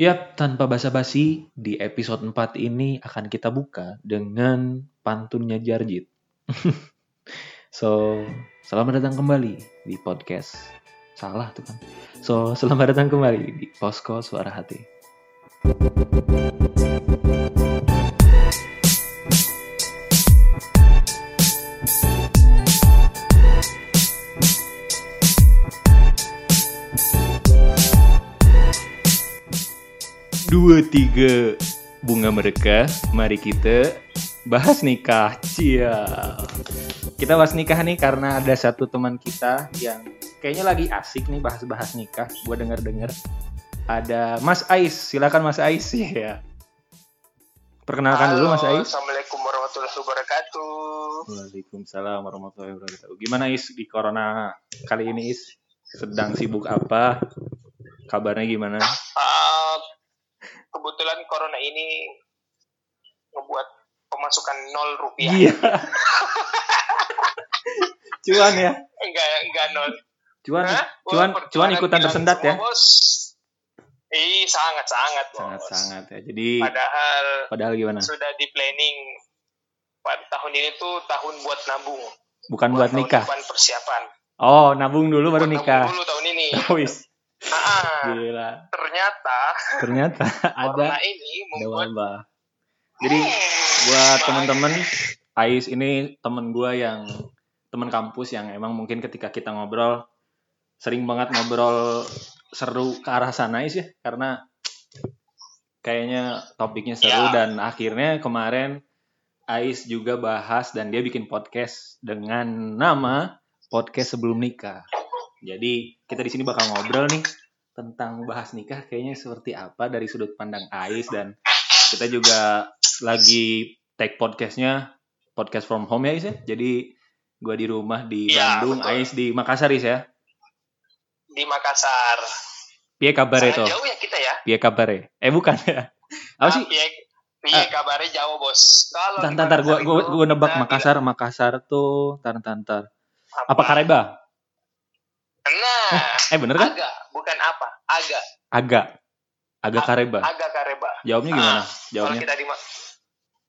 Yap, tanpa basa-basi, di episode 4 ini akan kita buka dengan pantunnya Jarjit. so, selamat datang kembali di podcast. Salah tuh kan. So, selamat datang kembali di Posko Suara Hati. Dua tiga bunga mereka, mari kita bahas nikah. Cia. Kita bahas nikah nih karena ada satu teman kita yang kayaknya lagi asik nih bahas-bahas nikah. Gua denger-denger ada Mas Ais. Silakan Mas Ais ya. Perkenalkan dulu Mas Ais. Assalamualaikum warahmatullahi wabarakatuh. Waalaikumsalam warahmatullahi wabarakatuh. Gimana Is di corona kali ini Is? Sedang sibuk apa? Kabarnya gimana? Ah, kebetulan corona ini membuat pemasukan nol rupiah. Iya. cuan ya. Enggak, enggak nol. Cuan, Hah? cuan, cuan ikutan tersendat ya. Bos. Ih, sangat sangat, bos. Sangat sangat ya. Jadi Padahal padahal gimana? sudah di planning pada tahun ini tuh tahun buat nabung. Bukan buat tahun nikah. depan persiapan. Oh, nabung dulu baru Buat nikah. Nabung dulu tahun ini. Wis, Ah, gila. ternyata Ternyata ada ini ada membuat wabah. Jadi buat teman-teman Ais ini temen gua yang teman kampus yang emang mungkin ketika kita ngobrol sering banget ngobrol seru ke arah sana Ais ya karena kayaknya topiknya seru Ya. dan akhirnya kemarin Ais juga bahas dan dia bikin podcast dengan nama podcast sebelum nikah. Jadi kita di sini bakal ngobrol nih tentang bahas nikah kayaknya seperti apa dari sudut pandang Ais dan kita juga lagi take podcastnya podcast from home ya Ais ya. Jadi gua di rumah di Iya, Bandung, betul. Ais di Makassar Ais ya. di Makassar. Piye kabar itu? jauh ya kita ya. Piye kabar Eh bukan ya. Apa sih? Piye, piye Ah. kabarnya jauh bos. Kalau Tar, di tar, tar, gua, Makassar nebak kita Makassar, Makassar tuh, tar, tar, tar. tidak- Apa Kareba? Nah, Eh bener kan? agak bukan apa, agak, Agak. Agak Kareba. agak kareba. Jawabnya gimana? Ah, Kalau Jawabnya. kita di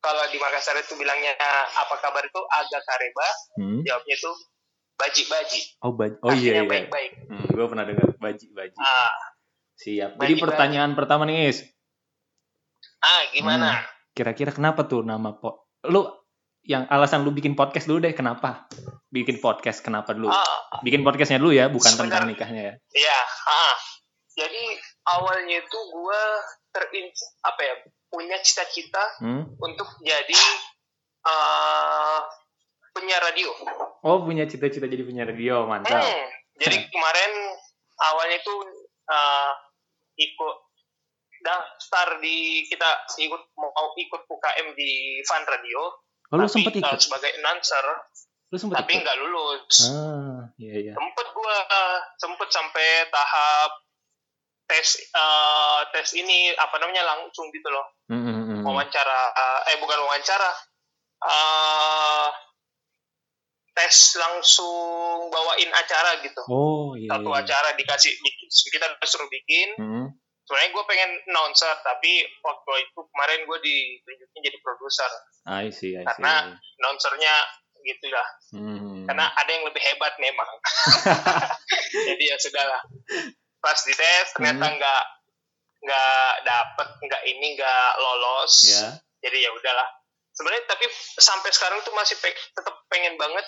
kalau di Makassar itu bilangnya apa kabar itu agak kareba, Hmm. jawabnya itu baji-baji. Oh, baj oh iya, Artinya iya. baik-baik. Hmm, gua pernah dengar baji-baji. Ah, Siap. Jadi Baji-baji. pertanyaan pertama nih, Is. ah gimana? Kira-kira kenapa tuh nama po lu yang alasan lu bikin podcast dulu deh kenapa bikin podcast kenapa dulu Ah, bikin podcastnya dulu ya bukan tentang Sebenarnya- nikahnya ya Iya, ah. Jadi awalnya itu gua terin apa ya punya cita-cita hmm? untuk jadi eh penyiar radio. oh punya cita-cita jadi penyiar radio mantap Hmm, jadi kemarin awalnya itu eh, ikut daftar di kita ikut mau ikut UKM di Fun Radio. Oh lu eh, ikut? sebagai announcer, lu sempet tapi nggak lulus. ah iya iya. Sempet gua sempet sampai tahap tes eh, tes ini apa namanya langsung gitu loh. Hmm, hmm, wawancara eh bukan wawancara. Eh tes langsung bawain acara gitu. Oh iya, satu iya. acara dikasih bikin kita disuruh bikin. Hmm. Sebenarnya gue pengen announcer tapi waktu itu kemarin gue ditunjukin jadi produser I see, I see. Karena- announcernya gitu lah Hmm. karena ada yang lebih hebat memang jadi ya sudahlah pas dites ternyata Hmm. nggak nggak dapet nggak ini nggak lolos ya jadi ya udahlah sebenarnya tapi sampai sekarang tuh masih pe tetap pengen banget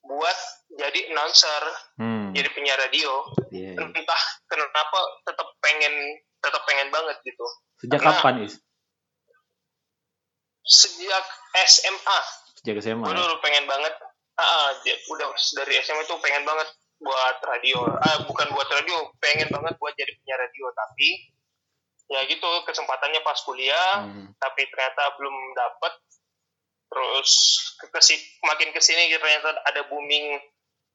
buat jadi announcer hmm. jadi penyiar radio Iya, iya. entah kenapa tetap pengen tetap pengen banget gitu. Sejak karena- kapan is? Sejak SMA sejak SMA gue ya? dulu pengen banget. J- udah dari SMA tuh pengen banget buat radio. Ah bukan buat radio pengen banget buat jadi penyiar radio. Tapi ya gitu kesempatannya pas kuliah Hmm. tapi ternyata belum dapat terus ke kesi- makin ke sini ternyata ada booming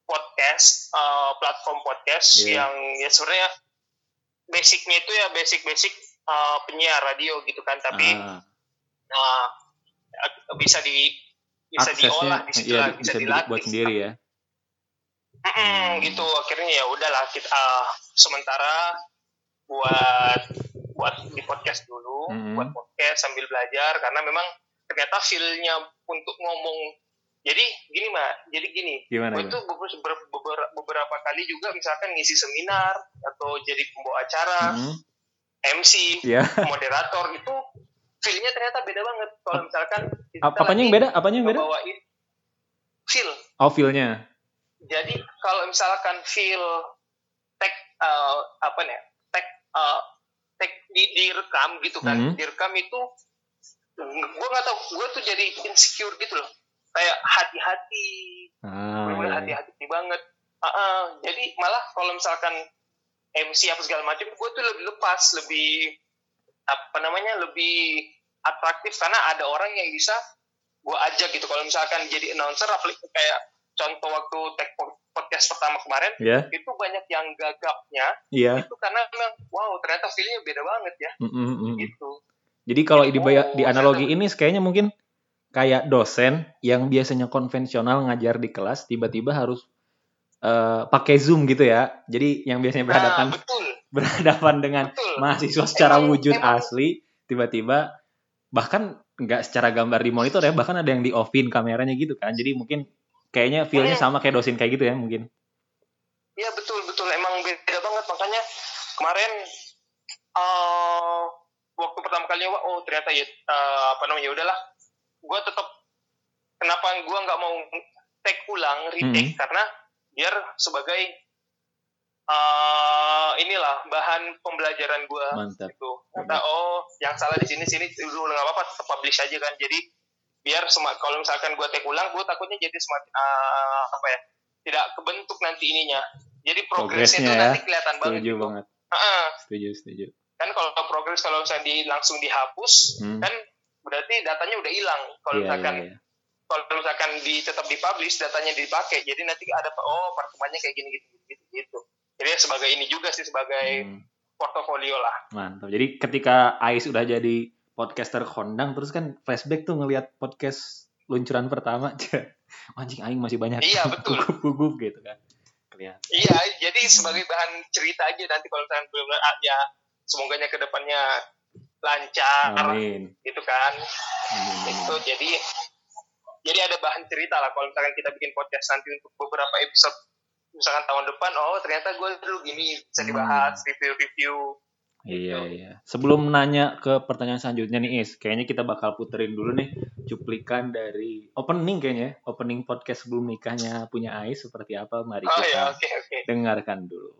podcast uh, platform podcast Iya. yang ya sebenarnya basicnya itu ya basic basic uh, penyiar radio gitu kan tapi uh, bisa di bisa diolah di situ iya, bisa, bisa, di- dilatih buat sendiri ya Mm-mm, Hmm. gitu akhirnya ya udahlah kita ah, sementara buat buat di Hmm. buat podcast sambil belajar karena memang ternyata feel-nya untuk ngomong jadi gini mbak jadi gini Gimana? gue tuh beberapa, beberapa, kali juga misalkan ngisi seminar atau jadi pembawa acara Hmm. MC Ya. moderator itu feel-nya ternyata beda banget kalau misalkan kita Ap- Apanya yang beda? Apanya yang beda? ngebawain feel Oh, feel-nya. jadi kalau misalkan feel tag eh, apa nih tag eh, tag di direkam gitu kan Mhm. direkam itu gue nggak tahu gue tuh jadi insecure gitu loh kayak hati-hati Ah, bener-bener iya. hati-hati banget Ah, ah. jadi malah kalau misalkan MC apa segala macam gue tuh lebih lepas lebih apa namanya lebih atraktif karena ada orang yang bisa gue ajak gitu kalau misalkan jadi announcer apalagi kayak contoh waktu tag podcast pertama kemarin Ya, itu banyak yang gagapnya iya. itu karena memang wow ternyata feelnya beda banget ya Mm, mm, mm. gitu Jadi kalau oh, di analogi ini kayaknya mungkin kayak dosen yang biasanya konvensional ngajar di kelas tiba-tiba harus eh, pakai Zoom gitu ya. Jadi yang biasanya berhadapan nah, betul. berhadapan dengan betul. mahasiswa secara Emang- wujud emang- asli tiba-tiba bahkan nggak secara gambar di monitor ya bahkan ada yang di offin kameranya gitu kan. Jadi mungkin kayaknya feelnya Hmm. sama kayak dosen kayak gitu ya mungkin. Iya betul betul. Emang beda banget. Makanya kemarin eh waktu pertama wah, oh ternyata ya eh, apa namanya ya udahlah gue tetap kenapa gue nggak mau take ulang retake karena biar sebagai eh inilah bahan pembelajaran gue gitu. Kata oh yang salah di sini sini dulu nggak apa-apa tetap publish aja kan. Jadi biar semak kalau misalkan gue take ulang gue takutnya jadi semakin ah, apa ya tidak kebentuk nanti ininya. Jadi progresnya itu ya. nanti kelihatan banget setuju gitu. banget. Ah, setuju setuju. Kan kalau progres kalau misalnya di langsung dihapus Hmm. kan berarti datanya udah hilang. Kalau Iya, misalkan iya, iya. kalau misalkan di tetap dipublish datanya dipakai. Jadi nanti ada oh pertemuannya kayak gini gitu gitu gitu. Jadi sebagai ini juga sih sebagai Hmm, portofolio lah. Mantap. Jadi ketika Ais udah jadi podcaster kondang terus kan flashback tuh ngelihat podcast luncuran pertama anjing aing masih banyak Iya, betul. gugup-gugup gitu kan. Kelihatan. Iya, jadi sebagai bahan cerita aja nanti kalau misalkan benar ah, ya semoganya ke depannya lancar amin gitu kan. Amin. Itu jadi jadi ada bahan cerita lah kalau misalkan kita bikin podcast nanti untuk beberapa episode misalkan tahun depan oh ternyata gue dulu gini bisa dibahas review-review Iya iya. Sebelum nanya ke pertanyaan selanjutnya nih Is, kayaknya kita bakal puterin dulu nih cuplikan dari opening kayaknya, ya. opening podcast sebelum nikahnya punya Ais seperti apa? Mari oh kita ya oke oke dengarkan dulu.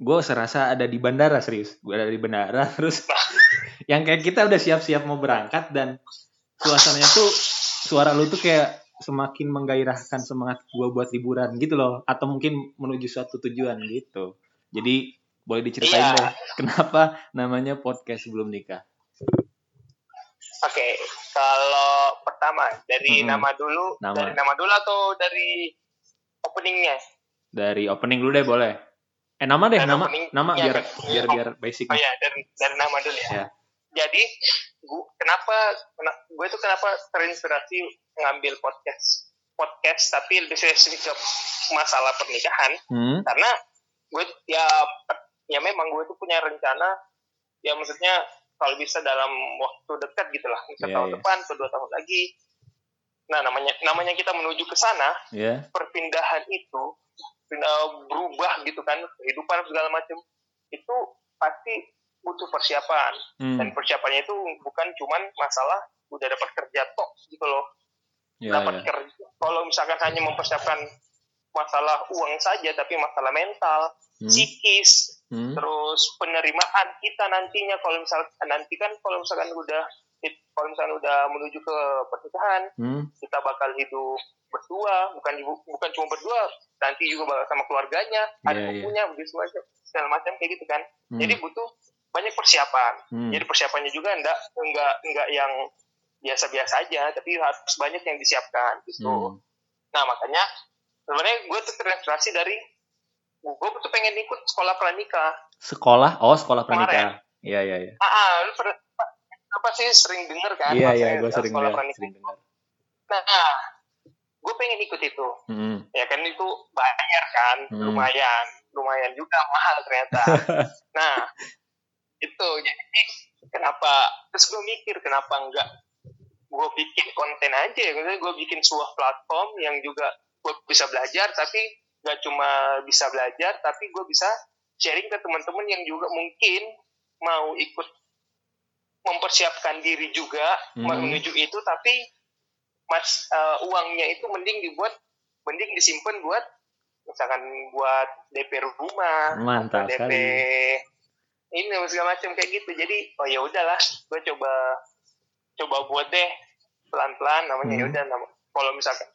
Gue serasa ada di bandara serius. Gue ada di bandara terus yang kayak kita udah siap-siap mau berangkat dan suasananya tuh suara lu tuh kayak semakin menggairahkan semangat gue buat liburan gitu loh atau mungkin menuju suatu tujuan gitu. Jadi boleh diceritain Iya. deh kenapa namanya podcast sebelum nikah. oke kalau pertama dari Mm-mm. nama dulu Nama. dari nama dulu atau dari openingnya Dari opening dulu deh boleh. Eh nama deh nama opening, nama iya, biar kan? biar biar basic. Oh ya, dari, dari nama dulu ya. Ya. Jadi, gua, kenapa, kena- gue itu kenapa terinspirasi ngambil podcast, podcast tapi lebih spesifik ke masalah pernikahan, Hmm. karena gue ya ya memang gue itu punya rencana, ya maksudnya kalau bisa dalam waktu dekat gitu lah, misal Iya, tahun iya. depan atau dua tahun lagi. Nah, namanya namanya kita menuju ke sana, Ya. perpindahan itu pindah berubah gitu kan kehidupan segala macam itu pasti butuh persiapan Hmm. dan persiapannya itu bukan cuman masalah udah dapat kerja tok gitu loh Ya, dapat ya. kerja kalau misalkan hanya mempersiapkan masalah uang saja tapi masalah mental Hmm. psikis Hmm. terus penerimaan kita nantinya kalau misalkan nanti kan kalau misalkan udah kalau misalkan udah menuju ke pernikahan Hmm. kita bakal hidup berdua bukan bukan cuma berdua nanti juga bakal sama keluarganya ada Iya, iya. bukunya begitu macam segala macam kayak gitu kan Hmm. jadi butuh banyak persiapan Hmm. jadi persiapannya juga enggak enggak enggak yang biasa-biasa aja tapi harus banyak yang disiapkan gitu Hmm. nah makanya sebenarnya gue tuh terinspirasi dari gue tuh pengen ikut sekolah pranikah Sekolah? Oh, sekolah pranikah. Iya, iya, iya. ah, ah lu pernah apa sih sering denger kan Iya, iya, bahasanya gue sering pranikah sering dengar. nah gue pengen ikut itu Hmm. ya kan itu bayar kan Hmm. lumayan lumayan juga mahal ternyata nah itu jadi kenapa terus gue mikir kenapa enggak gue bikin konten aja ya Maksudnya gue bikin sebuah platform yang juga gue bisa belajar tapi nggak cuma bisa belajar tapi gue bisa sharing ke teman-teman yang juga mungkin mau ikut mempersiapkan diri juga Hmm. menuju itu tapi mas eh, uangnya itu mending dibuat mending disimpan buat misalkan buat DP rumah Mantap DP sekali. ini segala macam kayak gitu jadi oh ya udahlah gue coba coba buat deh pelan pelan namanya Hmm. ya udah nama- kalau misalkan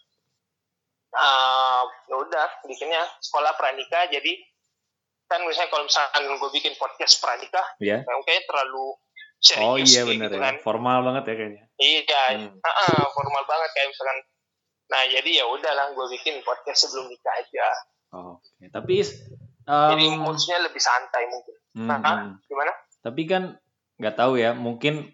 ah ya udah bikinnya sekolah pranikah jadi kan misalnya kalau misalkan gue bikin podcast pranikah Iya. yang kayaknya terlalu serius Oh iya bener gitu ya. kan Formal banget ya kayaknya. iya Hmm. ah, formal banget kayak misalkan nah jadi ya udahlah gue bikin podcast sebelum nikah aja Oke. Tapi Is, jadi moodnya lebih santai mungkin hmm, Nah, hmm. gimana Tapi kan nggak tahu ya, mungkin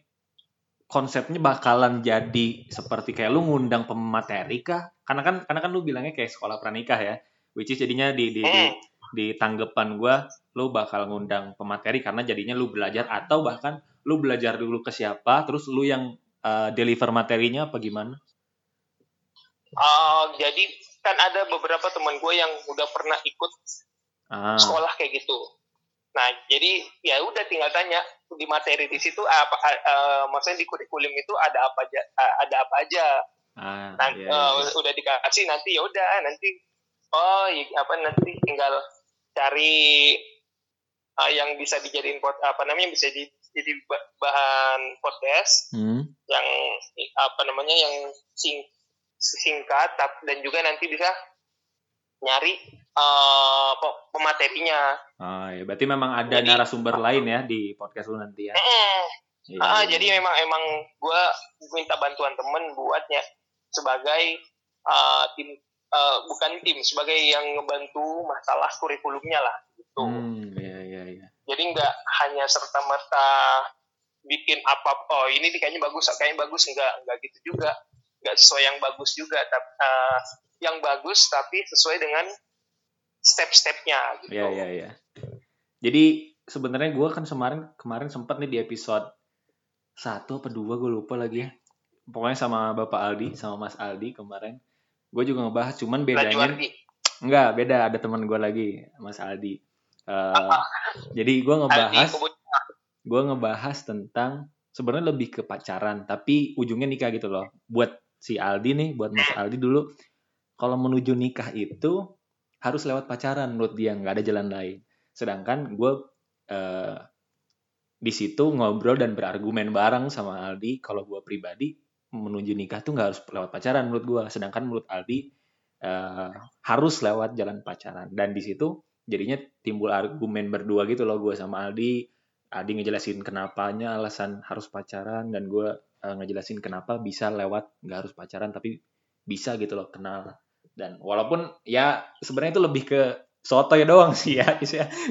konsepnya bakalan jadi seperti kayak lu ngundang pemateri kah? Karena kan karena kan lu bilangnya kayak sekolah pranikah ya. Which is jadinya di di, di, Hmm. di tanggapan gua lu bakal ngundang pemateri karena jadinya lu belajar atau bahkan lu belajar dulu ke siapa terus lu yang uh, deliver materinya apa gimana? Ah, jadi kan ada beberapa teman gue yang udah pernah ikut Ah, sekolah kayak gitu. Nah, jadi ya udah tinggal tanya di materi di situ apa eh, maksudnya di kurikulum itu ada apa aja eh, ada apa aja. ah, Nah, iya, eh, iya. udah dikasih nanti ya udah nanti oh i- apa nanti tinggal cari eh, yang bisa dijadiin pot apa namanya bisa di, jadi ba- bahan podcast Hmm, yang apa namanya yang sing, singkat dan juga nanti bisa nyari pe- pematerinya. ah, ya berarti memang ada Jadi- narasumber lain ya di podcast lu nanti ya. Ah, iya, jadi iya. memang emang gue minta bantuan temen buatnya sebagai eh, tim eh, bukan tim sebagai yang ngebantu masalah kurikulumnya lah gitu. Hmm, iya iya iya. Jadi nggak hanya serta merta bikin apa oh ini kayaknya bagus kayaknya bagus nggak nggak gitu juga nggak sesuai yang bagus juga tapi eh, yang bagus tapi sesuai dengan step-stepnya gitu. Iya iya iya. Jadi sebenarnya gue kan kemarin kemarin sempat nih di episode satu apa dua gue lupa lagi ya. Pokoknya sama Bapak Aldi sama Mas Aldi kemarin. Gue juga ngebahas cuman bedanya enggak beda ada teman gue lagi Mas Aldi. Eh, jadi gue ngebahas gue ngebahas tentang sebenarnya lebih ke pacaran tapi ujungnya nikah gitu loh. Buat si Aldi nih, buat Mas Aldi dulu kalau menuju nikah itu harus lewat pacaran menurut dia nggak ada jalan lain. Sedangkan gue eh, di situ ngobrol dan berargumen bareng sama Aldi kalau gue pribadi menuju nikah tuh nggak harus lewat pacaran menurut gue. Sedangkan menurut Aldi eh, harus lewat jalan pacaran dan di situ jadinya timbul argumen berdua gitu loh gue sama Aldi. Aldi ngejelasin kenapanya alasan harus pacaran dan gue eh, ngejelasin kenapa bisa lewat nggak harus pacaran tapi bisa gitu loh kenal. Dan walaupun ya sebenarnya itu lebih ke soto ya doang sih ya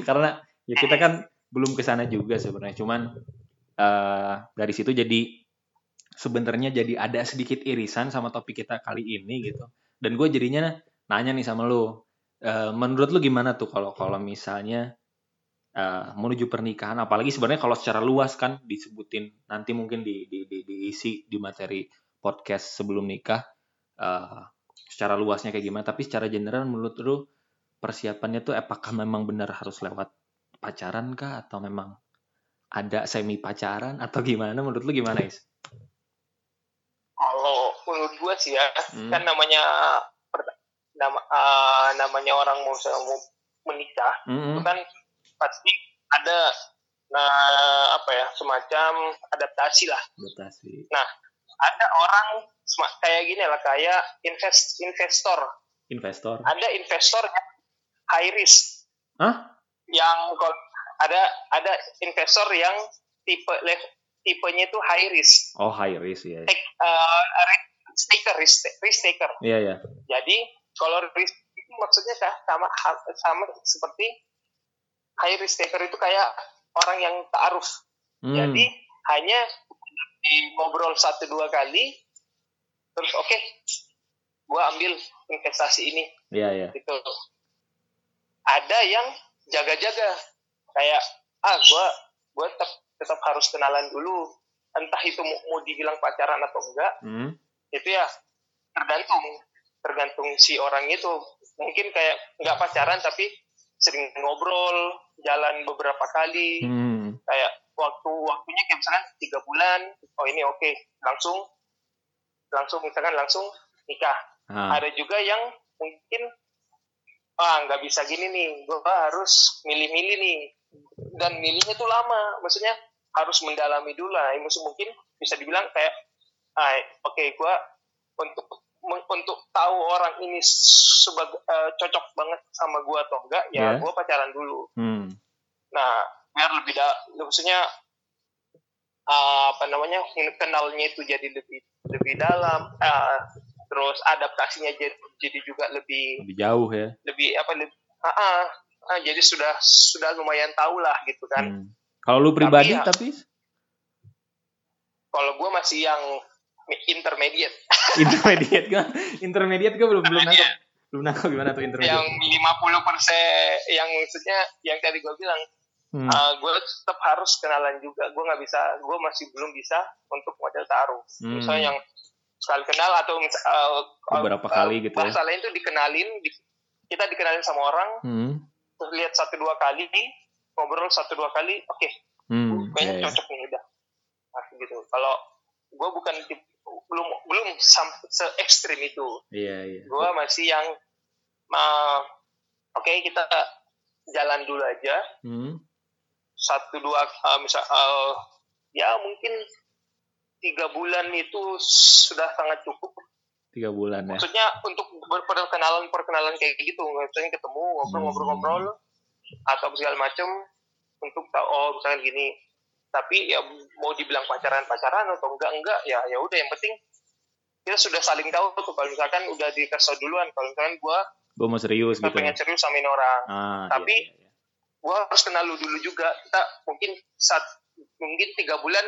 karena ya kita kan belum ke sana juga sebenarnya. Cuman eh dari situ jadi sebenarnya jadi ada sedikit irisan sama topik kita kali ini gitu. Dan gue jadinya nanya nih sama lu Eh, menurut lu gimana tuh kalau kalau misalnya eh, menuju pernikahan? Apalagi sebenarnya kalau secara luas kan disebutin nanti mungkin di, di, di diisi di materi podcast sebelum nikah eh, secara luasnya kayak gimana? Tapi secara general menurut lu persiapannya tuh apakah memang benar harus lewat pacaran kah? Atau memang ada semi pacaran atau gimana? Menurut lu gimana is? Kalau menurut gue sih ya, Hmm. kan namanya nama eh, namanya orang mau mau menikah, Mm-mm. itu kan pasti ada nah apa ya semacam adaptasi lah. Adaptasi. Ada orang kayak gini lah kayak invest investor. Investor. Ada investor yang high risk. Hah? Yang ada ada investor yang tipe tipenya itu high risk. Oh high risk ya. Take, eh, risk taker, risk, risk taker. Iya ya. Jadi kalau risk maksudnya kah sama sama seperti high risk taker itu kayak orang yang taaruf. Hmm. Jadi hanya di ngobrol satu dua kali terus oke okay, gua ambil investasi ini Iya, iya. gitu. Ada yang jaga-jaga kayak ah gua gua tetap tetap harus kenalan dulu entah itu mau, mau dibilang pacaran atau enggak Hmm. itu ya tergantung tergantung si orang itu. Mungkin kayak nggak pacaran tapi sering ngobrol jalan beberapa kali. Hmm. kayak waktu waktunya kayak misalkan tiga bulan oh ini oke langsung langsung misalkan langsung nikah. Ah. ada juga yang mungkin ah nggak bisa gini nih gue harus milih-milih nih. Dan milihnya tuh lama maksudnya harus mendalami dulu lah. Mungkin bisa dibilang kayak ah oke gue untuk untuk tahu orang ini sebagai eh, cocok banget sama gue atau enggak ya Ya. gue pacaran dulu Hmm. nah biar lebih da maksudnya ah, apa namanya kenalnya itu jadi lebih lebih dalam ah, terus adaptasinya jadi, jadi juga lebih Lebih jauh ya. lebih apa lebih ah, ah, ah, jadi sudah sudah lumayan tahu lah gitu kan Hmm. Kalau lu pribadi ya- tapi kalau gue masih yang intermediate intermediate kan? Intermediate gue belum belum nangkep. Belum nangkep gimana tuh yang intermediate? 50 persen yang maksudnya yang tadi gue bilang Hmm. gue tetap harus kenalan juga gue nggak bisa gue masih belum bisa untuk model taruh Hmm. misalnya yang sekali kenal atau uh, Beberapa uh, kali gitu ya. lain tuh dikenalin di- kita dikenalin sama orang Hmm. terus lihat satu dua kali ngobrol satu dua kali oke Hmm. kayaknya iya, iya. cocok nih udah nah, gitu kalau gue bukan tip- belum belum se ekstrim itu Iya, iya. gue masih yang uh, oke kita jalan dulu aja Hmm. satu dua uh, misal uh, ya mungkin tiga bulan itu sudah sangat cukup Tiga bulan ya. maksudnya untuk perkenalan perkenalan kayak gitu misalnya ketemu ngobrol-ngobrol-ngobrol atau segala macam untuk tahu oh misalnya gini tapi ya mau dibilang pacaran pacaran atau enggak enggak ya ya udah yang penting kita sudah saling tahu tuh kalau misalkan udah dikasih duluan kalau misalkan gua Gue mau serius gitu. pengen serius sama ini orang Ah, Tapi- iya, iya, iya. gua harus kenal lu dulu juga kita mungkin saat mungkin tiga bulan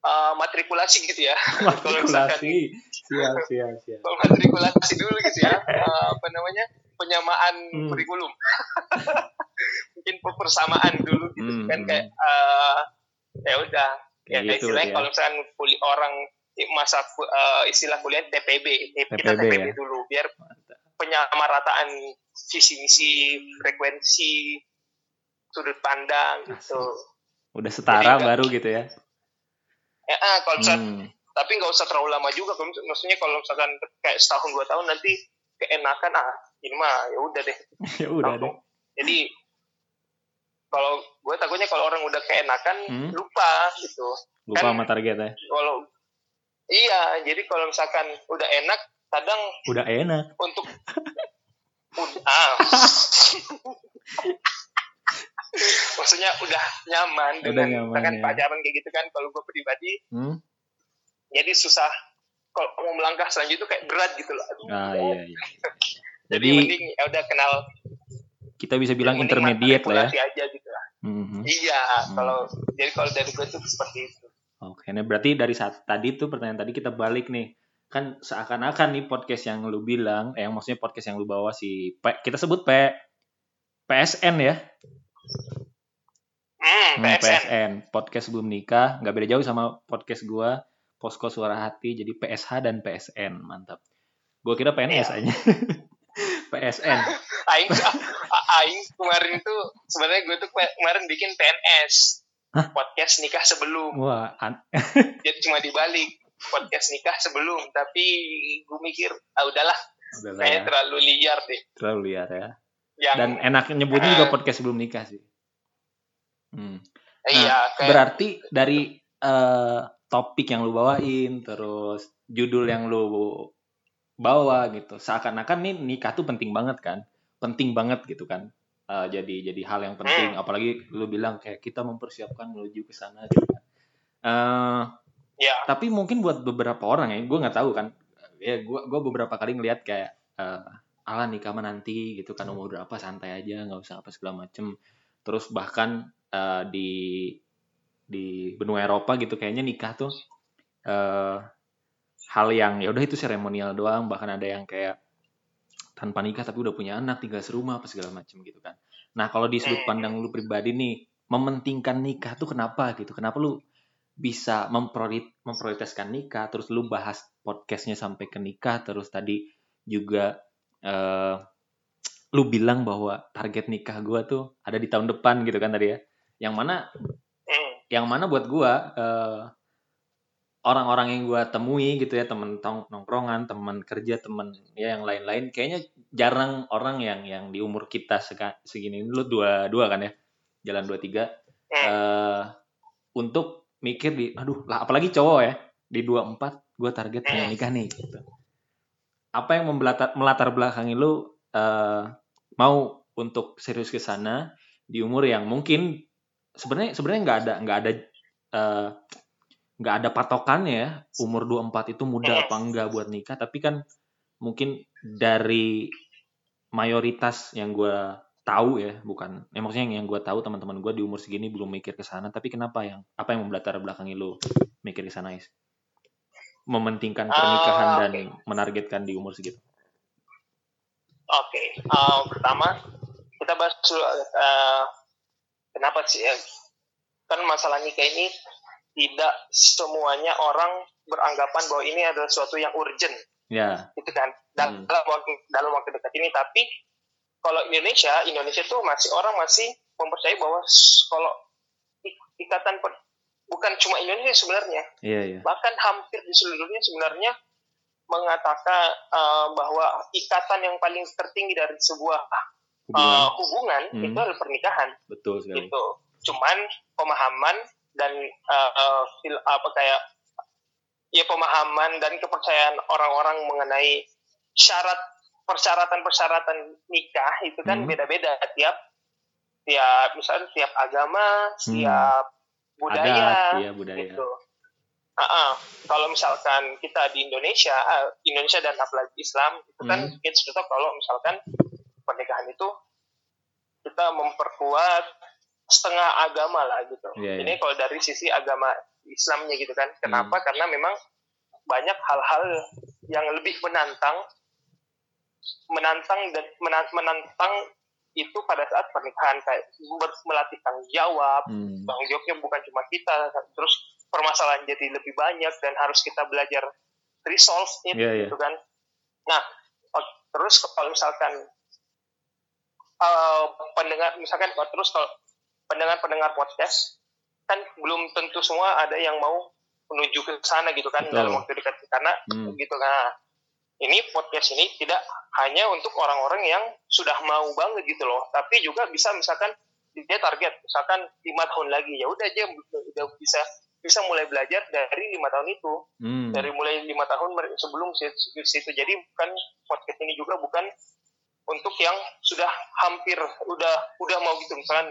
uh, matrikulasi gitu ya matrikulasi. Siap, siap, siap. kalau matrikulasi dulu gitu ya uh, apa namanya penyamaan Hmm. kurikulum mungkin persamaan dulu gitu Hmm, kan hmm. kayak uh, ya udah ya Kayak gitu istilahnya ya. kalau misalkan kuli orang masa uh, istilah kuliah TPB kita TPB, TPB ya. dulu biar penyamarataan visi misi frekuensi sudut pandang gitu Udah setara Jadi, baru gitu ya. ya ah, kalau misalkan Hmm. tapi nggak usah terlalu lama juga maksudnya kalau misalkan kayak setahun dua tahun nanti keenakan ah ini mah ya udah deh ya udah deh. jadi kalau gue takutnya kalau orang udah keenakan Hmm. lupa gitu Lupa Kan- sama target ya. kalau iya jadi kalau misalkan udah enak kadang Udah enak. untuk ah maksudnya udah nyaman Udah dengan nyaman, misalkan ya. pacaran kayak gitu kan kalau gue pribadi Hmm? jadi susah kalau mau melangkah selanjutnya itu kayak berat gitu loh Aduh, Ah iya iya. jadi Jadi mending ya udah kenal kita bisa bilang intermediate lah ya. aja gitu lah Mhm. iya Hmm. kalau jadi kalau dari gue tuh seperti itu Oke, nah berarti dari saat tadi tuh pertanyaan tadi kita balik nih. Kan seakan-akan nih podcast yang lu bilang, eh, yang maksudnya podcast yang lu bawa si P, kita sebut P PSN ya. hmm, Hmm, PSN PSN, podcast sebelum nikah, nggak beda jauh sama podcast gua Posko Suara Hati, jadi PSH dan PSN, mantap. Gua kira PNS Iya. aja. PSN. aing aing kemarin tuh sebenarnya gue tuh kema- kemarin bikin PNS podcast nikah sebelum Wah, an- jadi cuma dibalik podcast nikah sebelum tapi gue mikir ah udahlah udah lah kayaknya ya, terlalu liar deh terlalu liar ya. yang Dan enak nyebutnya juga Eh. podcast sebelum nikah sih. Hmm. iya kayak Berarti dari eh, topik yang lu bawain, terus judul yang lu bawa gitu, seakan-akan nih nikah tuh penting banget kan, penting banget gitu kan. Eh, jadi jadi hal yang penting, apalagi lu bilang kayak kita mempersiapkan menuju ke sana gitu kan. Eh, ya. tapi mungkin buat beberapa orang ya, gue nggak tahu kan, ya gue gue beberapa kali ngeliat kayak eh, ala nikah nanti gitu kan. Umur berapa? Santai aja nggak usah apa segala macem. Terus bahkan eh, di di benua Eropa gitu kayaknya nikah tuh eh, hal yang ya udah itu seremonial doang bahkan ada yang kayak tanpa nikah tapi udah punya anak tinggal serumah apa segala macem gitu kan. Nah kalau di sudut pandang lu pribadi nih mementingkan nikah tuh kenapa gitu? Kenapa lu bisa mempriori- memprioritaskan nikah terus lu bahas podcastnya sampai ke nikah terus tadi juga eh lu bilang bahwa target nikah gua tuh ada di tahun depan gitu kan tadi ya? Yang mana Hmm. yang mana buat gua eh, orang-orang yang gua temui gitu ya temen tong- nongkrongan teman kerja temen ya yang lain-lain kayaknya jarang orang yang yang di umur kita segini. Lu dua dua kan ya? Jalan dua tiga. Eh. Untuk mikir di aduh lah apalagi cowok ya di 24 gue target pengen nikah nih gitu. Apa yang membelatar, melatar belakangi lu eh, mau untuk serius ke sana di umur yang mungkin sebenarnya sebenarnya nggak ada nggak ada eh, nggak ada patokannya ya umur 24 itu muda apa enggak buat nikah tapi kan mungkin dari mayoritas yang gue tahu ya bukan ya maksudnya yang, yang gue tahu teman-teman gue di umur segini belum mikir ke sana tapi kenapa yang apa yang membelatar belakangi lu mikir ke sana is mementingkan pernikahan Ah, dan oke. menargetkan di umur segitu Oke, eh, pertama kita bahas dulu, eh, kenapa sih ya? Kan masalah nikah ini tidak semuanya orang beranggapan bahwa ini adalah sesuatu yang urgent, ya gitu kan? Dan Hmm. dalam waktu dalam waktu dekat ini, tapi kalau Indonesia, Indonesia tuh masih orang masih mempercayai bahwa kalau ik- ikatan per- bukan cuma Indonesia sebenarnya, iya iya bahkan hampir di seluruh dunia sebenarnya mengatakan eh, bahwa ikatan yang paling tertinggi dari sebuah hubungan uh, hubungan Hmm. itu adalah pernikahan betul sekali gitu. Cuman pemahaman dan uh, uh, fil- apa kayak ya pemahaman dan kepercayaan orang-orang mengenai syarat persyaratan-persyaratan nikah itu kan Hmm. beda-beda tiap tiap misalnya tiap agama, Hmm. tiap budaya adat iya budaya gitu. Ah, ah. kalau misalkan kita di Indonesia, ah, Indonesia dan apalagi Islam itu kan Hmm. kita kalau misalkan pernikahan itu kita memperkuat setengah agama lah gitu. Iya, Ini kalau dari sisi agama Islamnya gitu kan. Kenapa? Hmm. Karena memang banyak hal-hal yang lebih menantang menantang dan menan- menantang itu pada saat pernikahan kayak melatih tanggung jawab, Hmm. tanggung jawabnya bukan cuma kita terus permasalahan jadi lebih banyak dan harus kita belajar resolve it Iya, iya. gitu kan nah terus kalau misalkan eh, pendengar misalkan terus kalau pendengar-pendengar podcast kan belum tentu semua ada yang mau menuju ke sana gitu kan Betul. dalam waktu dekat karena Hmm. gitu kan ini podcast ini tidak hanya untuk orang-orang yang sudah mau banget gitu loh tapi juga bisa misalkan dia target misalkan lima tahun lagi ya udah aja udah bisa bisa mulai belajar dari lima tahun itu Hmm. dari mulai lima tahun sebelum situ, situ. jadi bukan podcast ini juga bukan untuk yang sudah hampir udah udah mau gitu misalkan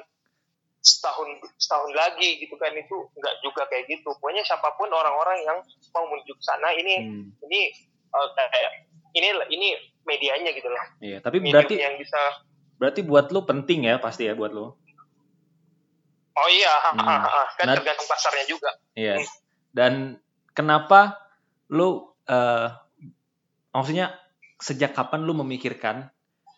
setahun setahun lagi gitu kan itu nggak juga kayak gitu pokoknya siapa pun orang-orang yang mau menuju ke sana ini Hmm. ini eh, kayak ini ini medianya gitu loh iya tapi medium berarti yang bisa berarti buat lu penting ya pasti ya buat lu oh iya Hmm. ha, ha, kan Nah- tergantung pasarnya juga Iya. Hmm. Dan kenapa lu eh maksudnya sejak kapan lu memikirkan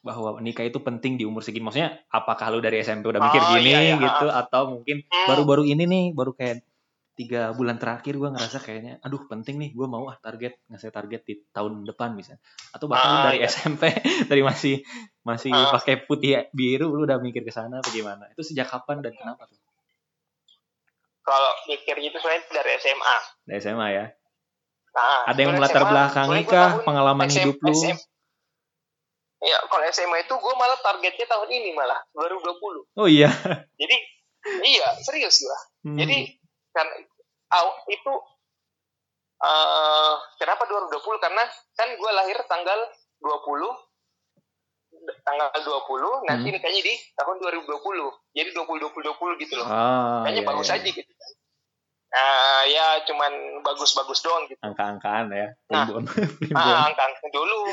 bahwa nikah itu penting di umur segini? Maksudnya apakah lu dari SMP udah mikir Oh, gini iya, iya. gitu atau mungkin Hmm. baru-baru ini nih baru kayak tiga bulan terakhir gua ngerasa kayaknya aduh penting nih gua mau ah target ngasih target di tahun depan misalnya atau bahkan Ah, dari iya. SMP dari masih masih Ah. pakai putih biru lu udah mikir ke sana apa gimana itu sejak kapan dan kenapa tuh kalau mikir gitu soalnya dari SMA dari SMA ya nah, ada yang melatar belakangi gua kah pengalaman SM hidup lu SM Ya, kalau SMA itu gue malah targetnya tahun ini malah 2020. oh iya Jadi iya serius lah. Hmm. Jadi kan aw- itu eh kenapa 2020? Karena kan gue lahir tanggal 20 tanggal 20 nanti Hmm. nikahnya di tahun 2020. Jadi 20 20 20 gitu loh. Ah, Kayaknya iya, bagus iya. aja gitu. Nah, ya cuman bagus-bagus doang gitu. Angka-angkaan ya. Nah. Ah, angka-angka dulu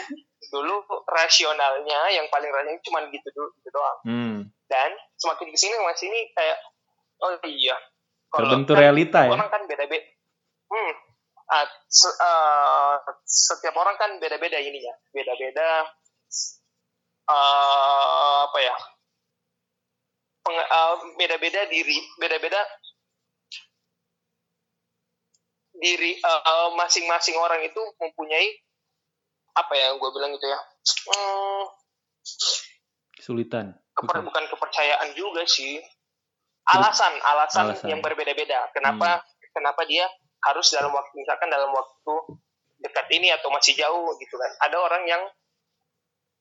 dulu rasionalnya yang paling rasional cuma gitu dulu gitu doang. Hmm. dan semakin ke sini masih ini kayak oh iya. Kalau Terbentuk kan realita ya. orang kan beda-beda hmm. Ah, se- ah, setiap orang kan beda-beda ininya beda-beda ah, apa ya? Peng- ah, beda-beda diri beda-beda diri ah, masing-masing orang itu mempunyai apa ya gue bilang gitu ya hmm, Kesulitan. keper- Bukan. bukan kepercayaan juga sih alasan alasan, Alasan. yang berbeda-beda kenapa kenapa dia harus dalam waktu misalkan dalam waktu dekat ini atau masih jauh gitu kan ada orang yang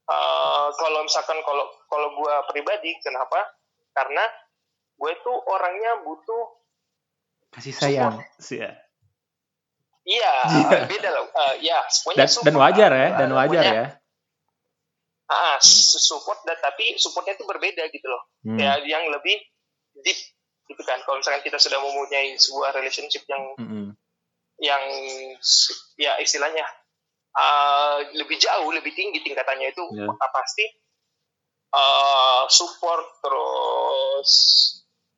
eh, kalau misalkan kalau kalau gue pribadi kenapa karena gue tuh orangnya butuh Kasih sayang. Sih ya. Iya Iya. beda loh Eh, ya pokoknya Dan, support dan wajar ya, dan Eh, wajar ya. ah, support dan tapi supportnya itu berbeda gitu loh Hmm. ya yang lebih deep gitu kan kalau misalkan kita sudah mempunyai sebuah relationship yang Mm-mm. yang ya istilahnya uh, lebih jauh lebih tinggi tingkatannya itu maka pasti uh, support terus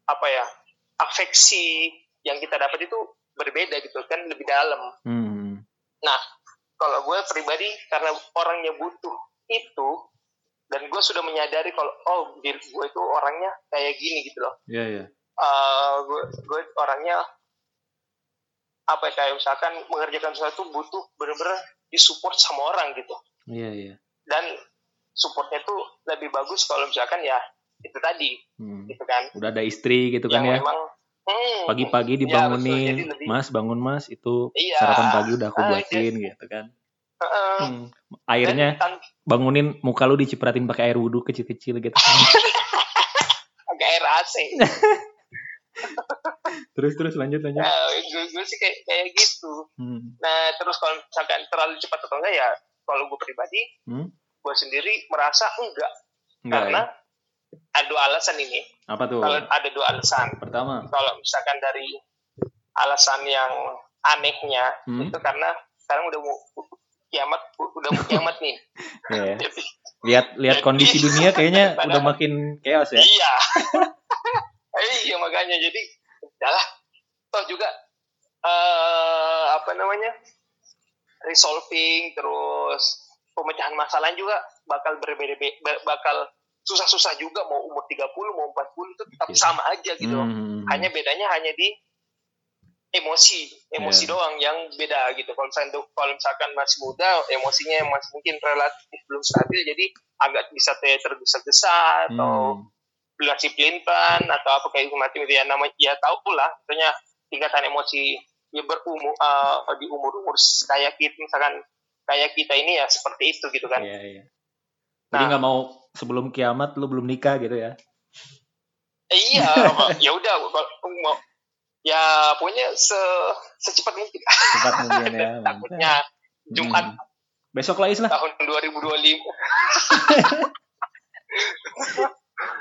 apa ya afeksi yang kita dapat itu berbeda gitu kan lebih dalam Hmm. nah kalau gue pribadi karena orangnya butuh itu dan gue sudah menyadari kalau oh diri gue itu orangnya kayak gini gitu loh Iya, iya. Eh, gue gue orangnya apa ya, kayak misalkan mengerjakan sesuatu butuh bener-bener disupport sama orang gitu Iya, iya. dan supportnya tuh lebih bagus kalau misalkan ya itu tadi Hmm. gitu kan Udah ada istri gitu kan ya. memang hmm, Pagi-pagi Ya, betul. dibangunin, Jadi lebih- Mas bangun Mas, itu Iya. sarapan pagi udah aku Ah, buatin gitu kan. eh, Hmm. Airnya tan- bangunin muka lu dicipratin pakai air wudhu kecil-kecil gitu. agak air AC terus terus lanjut lanjut. nah, gue, gue sih kayak kayak gitu Hmm. nah terus kalau misalkan terlalu cepat atau enggak ya kalau gue pribadi Hmm? gue sendiri merasa enggak Enggak karena ya? Ada dua alasan ini Apa tuh? kalau ada dua alasan Pertama. kalau misalkan dari alasan yang anehnya Hmm? itu karena sekarang udah mau kiamat udah mau kiamat nih Ya. Jadi, Lihat lihat Jadi- kondisi dunia kayaknya udah makin chaos ya. iya iya makanya jadi udahlah toh juga eh apa namanya resolving terus pemecahan masalah juga bakal berbeda bakal susah-susah juga mau umur 30 mau 40 itu tetap Iya. sama aja gitu. Hmm. hanya bedanya hanya di emosi emosi Iya. doang yang beda gitu kalau misalkan kalau misalkan masih muda emosinya masih mungkin relatif belum stabil jadi agak bisa tergesa-gesa atau Hmm. belasi pelintan atau apa kayak macam itu ya namanya ya tahu lah misalnya tingkatan emosi ya berumur eh, di umur umur kayak kita misalkan kayak kita ini ya seperti itu gitu kan Iya, iya. Jadi Nah. nggak mau sebelum kiamat lu belum nikah gitu ya. Iya ya udah mau ya pokoknya se secepat mungkin Cepat mungkin ya. takutnya Jumat Hmm. Besok lah Is lah. tahun 2025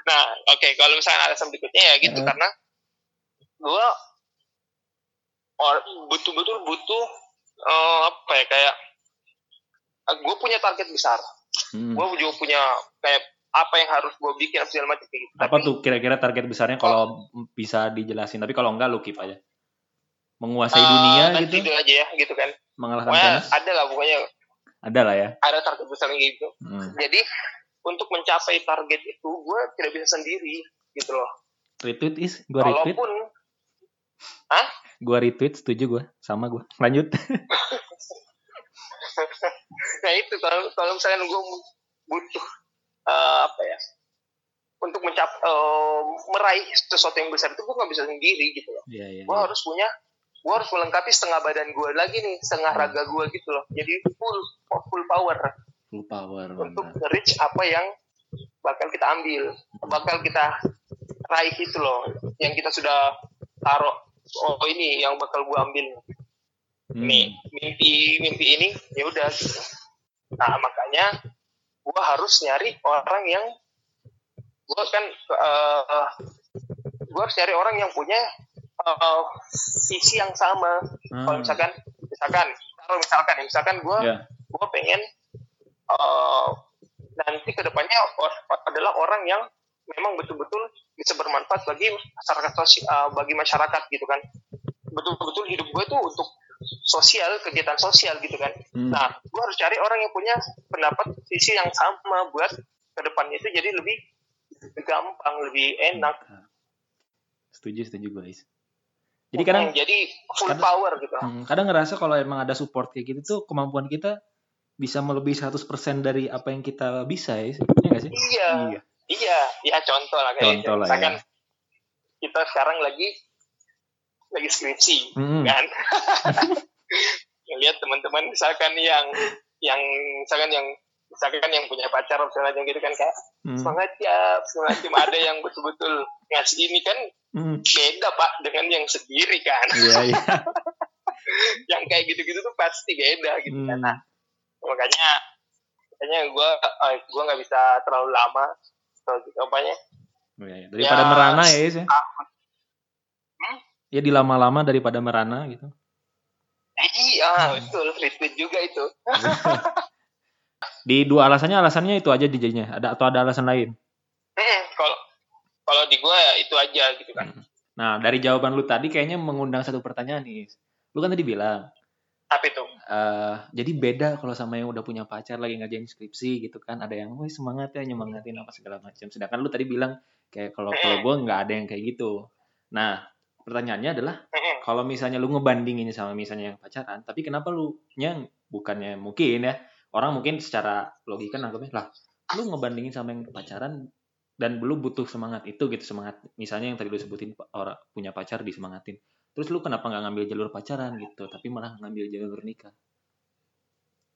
nah oke kalau misalnya alasan berikutnya ya gitu Heeh. karena gua or- betul-betul butuh eh, apa ya kayak gue punya target besar Hmm. gue juga punya kayak apa yang harus gue bikin segala macam kayak gitu Apa tuh kira-kira target besarnya kalau bisa dijelasin? Tapi kalau enggak lu keep aja. Menguasai eh, dunia nanti gitu, itu aja ya gitu kan mengalahkan pokoknya ada lah pokoknya Ada lah ya. ada target besar kayak gitu Hmm. jadi untuk mencapai target itu gue tidak bisa sendiri gitu loh Retweet is, gua retweet, walaupun gua retweet, setuju gua, sama gua. Lanjut. nah itu kalau kalau misalnya gue butuh eh, apa ya untuk mencap eh, meraih sesuatu yang besar itu gue nggak bisa sendiri gitu loh Iya, iya. gue harus punya gue harus melengkapi setengah badan gue lagi nih setengah Hmm. raga gue gitu loh jadi full full power Full power, untuk mantap. reach apa yang bakal kita ambil bakal kita raih itu loh yang kita sudah taruh oh ini yang bakal gue ambil Hmm. nih mimpi mimpi ini ya udah gitu. nah makanya gue harus nyari orang yang gue kan uh, gue harus nyari orang yang punya uh, visi yang sama Hmm. kalau misalkan misalkan kalau misalkan misalkan gue Ya. gue pengen uh, nanti ke depannya or- adalah orang yang memang betul-betul bisa bermanfaat bagi masyarakat sosial, uh, bagi masyarakat gitu kan. Betul-betul hidup gue tuh untuk sosial, kegiatan sosial gitu kan. Hmm. Nah, gue harus cari orang yang punya pendapat visi yang sama buat ke depannya itu jadi lebih gampang, lebih enak. Setuju, setuju guys. Jadi kadang Hmm, jadi full kadang- power gitu. Hmm, kadang ngerasa kalau emang ada support kayak gitu tuh kemampuan kita bisa melebihi 100% dari apa yang kita bisa ya. Iya nggak sih? Iya, iya, ya contoh lah kayak Contoh lah, misalkan ya. kita sekarang lagi lagi skripsi Mm-mm. kan. Lihat teman-teman misalkan yang yang misalkan yang misalkan yang punya pacar misalnya gitu kan kayak Hmm. semangat ya segala macam ada yang betul-betul ngasih ini kan Hmm. beda pak dengan yang sendiri kan Iya, iya. yang kayak gitu-gitu tuh pasti beda gitu kan Hmm. nah, makanya makanya gue gue nggak bisa terlalu lama atau gitu apanya Oh, iya, iya. Daripada Ya, merana ya, Is, ya. ah, Ya dilama-lama daripada merana gitu. iya betul retweet juga itu Di dua alasannya, alasannya itu aja dijadinya. Ada atau ada alasan lain? Hmm, kalau kalau di gue ya itu aja gitu kan Nah, dari jawaban lu tadi kayaknya mengundang satu pertanyaan nih. Is. Lu kan tadi bilang, apa itu eh jadi beda kalau sama yang udah punya pacar lagi ngerjain skripsi gitu kan. Ada yang, wih semangat ya nyemangatin apa segala macam. Sedangkan lu tadi bilang kayak kalau kalau gue nggak ada yang kayak gitu. Nah, pertanyaannya adalah kalau misalnya lu ngebandingin sama misalnya yang pacaran, tapi kenapa lu yang bukannya mungkin ya orang mungkin secara logika nangkepnya lah, lu ngebandingin sama yang pacaran dan lu butuh semangat itu gitu semangat misalnya yang tadi lu sebutin orang punya pacar disemangatin. Terus lu kenapa nggak ngambil jalur pacaran gitu tapi malah ngambil jalur nikah?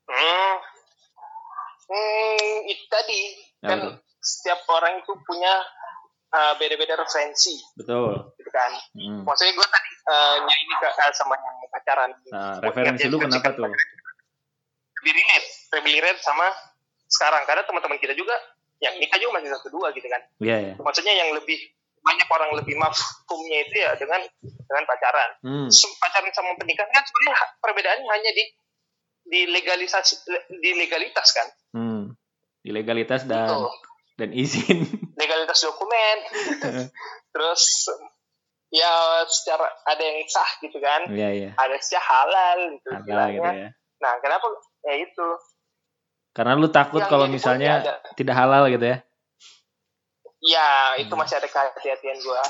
Hmm, hmm, itu tadi. Ya, kan betul. setiap orang itu punya uh, beda-beda referensi. Betul gitu kan. Hmm. maksudnya gue tadi uh, nyanyi ke uh, sama yang pacaran. Nah referensi lu kenapa tuh? Lebih relate sama sekarang. Karena teman-teman kita juga yang nikah juga masih satu dua gitu kan. Iya ya maksudnya yang lebih banyak orang lebih mafhumnya itu ya dengan dengan pacaran. Hmm. Pacaran sama pernikahan kan sebenarnya perbedaannya hanya di di legalisasi di legalitas kan. Hmm. di legalitas dan Tuh, dan izin. Legalitas dokumen. Terus ya secara ada yang sah gitu kan. Iya iya. Ada secara halal gitu istilahnya. gitu ya. Nah kenapa ya itu? Karena lu takut Yang kalau misalnya ada- tidak halal gitu ya? Ya itu Hmm. masih ada kehati-hatian gua.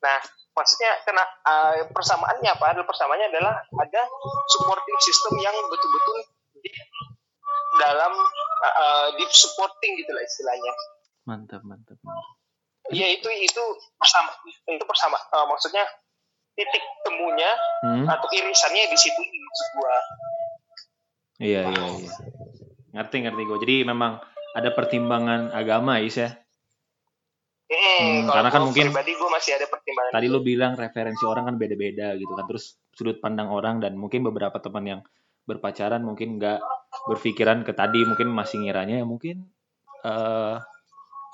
Nah maksudnya kena eh, persamaannya apa? Adalah persamaannya adalah ada supporting system yang betul-betul di dalam eh, deep supporting gitu lah istilahnya. Mantap mantap mantap ya itu itu bersama itu bersama eh, maksudnya titik temunya hmm. atau irisannya di situ maksud gua Iya iya iya. Ngerti ngerti gue. Jadi memang ada pertimbangan agama Is ya. Hmm, Hmm, kalau karena kan gua mungkin pribadi gue masih ada pertimbangan Tadi lu bilang referensi orang kan beda-beda gitu kan. Terus sudut pandang orang dan mungkin beberapa teman yang berpacaran mungkin nggak berpikiran ke tadi mungkin masih ngiranya ya mungkin eh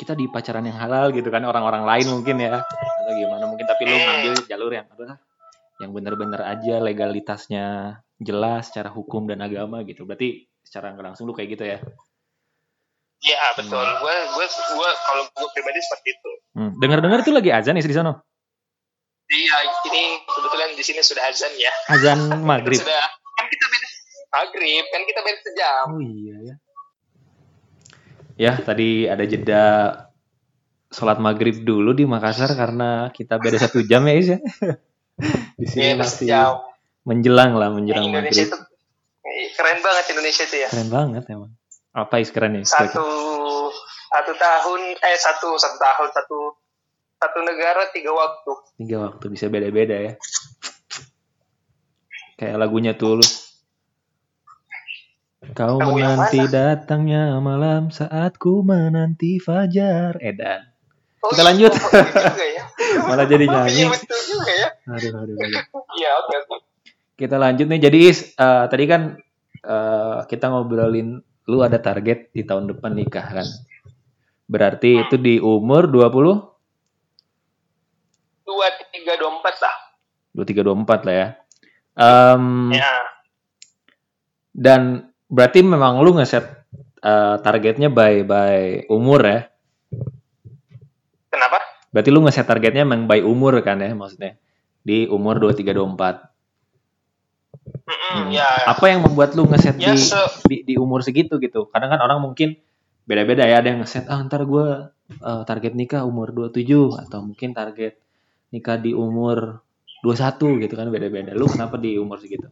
kita di pacaran yang halal gitu kan orang-orang lain mungkin ya atau gimana mungkin tapi lu ngambil jalur yang adalah yang benar-benar aja legalitasnya jelas secara hukum dan agama gitu berarti secara nggak langsung lu kayak gitu ya Iya betul. Hmm. Gue gue gue kalau gue pribadi seperti itu. hmm. dengar-dengar itu lagi azan ya di sana Iya ini kebetulan di sini sudah azan ya. azan maghrib sudah kan kita beda maghrib kan kita beda sejam. Oh iya ya. Ya tadi ada jeda sholat maghrib dulu di Makassar karena kita beda satu jam ya Is ya. di sini Beda masih sejam. menjelang lah menjelang Indonesia maghrib. itu eh, keren banget Indonesia itu ya. Keren banget emang. Apa Is keren ya? Satu satu tahun eh satu satu tahun satu satu negara tiga waktu. Tiga waktu bisa beda-beda ya. Kayak lagunya Tulus. Kau menanti datangnya malam saat ku menanti fajar. Edan. Oh, Kita lanjut. oh, iya ya. Malah jadi nyanyi. Ya. Aduh, aduh, aduh. Iya oke oke. Kita lanjut nih. Jadi Is, eh, tadi kan eh, kita ngobrolin lu ada target di tahun depan nikah kan. Berarti itu di umur 20 Dua tiga dua empat lah. 23 24 lah ya. Em, Ya. dan berarti memang lu ngeset eh, targetnya by by umur ya. Kenapa? Berarti lu ngeset targetnya emang by umur kan ya maksudnya. Di umur 23 24. Mm-mm, Hmm. Ya, Apa yang membuat lu ngeset ya di, se- di di umur segitu gitu? Kadang kan orang mungkin beda-beda ya, ada yang ngeset ah ntar gue target nikah umur 27 atau mungkin target nikah di umur 21 gitu kan beda-beda. Lu kenapa di umur segitu?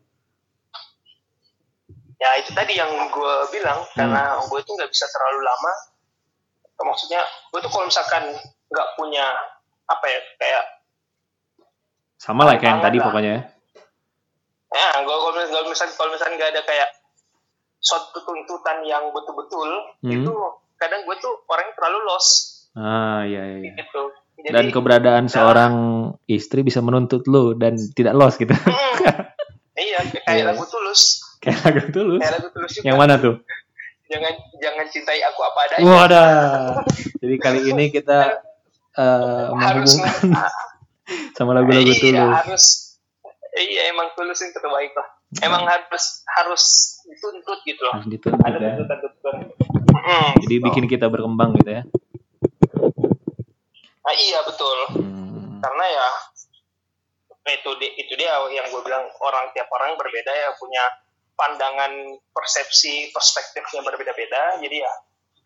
Ya itu tadi yang gue bilang Hmm. karena gue tuh nggak bisa terlalu lama. Maksudnya gue tuh kalau misalkan nggak punya apa ya kayak Sama lah kayak yang tadi lah. pokoknya ya. ya gue kalau misalkan kalau misalkan nggak ada kayak suatu tuntutan yang betul-betul Hmm. itu kadang gue tuh orangnya terlalu lost Ah iya iya. iya. gitu. Jadi, Dan keberadaan nah. seorang istri bisa menuntut lu dan tidak lost gitu. Mm, iya kayak Iya. lagu tulus, kayak lagu tulus. kayak lagu tulus juga. Yang mana tuh? Jangan jangan cintai aku apa adanya. Wadah. Jadi kali ini kita eh harus menghubungkan sama lagu-lagu iya, tulus. harus iya emang tulus yang terbaik lah emang harus harus dituntut gitu loh Harus dituntut ada ya. tuntutan tuntutan Mm, Jadi gitu. bikin kita berkembang gitu ya. Ah, iya betul Hmm. karena ya itu di- itu dia yang gue bilang orang tiap orang berbeda ya punya pandangan persepsi perspektifnya berbeda-beda jadi ya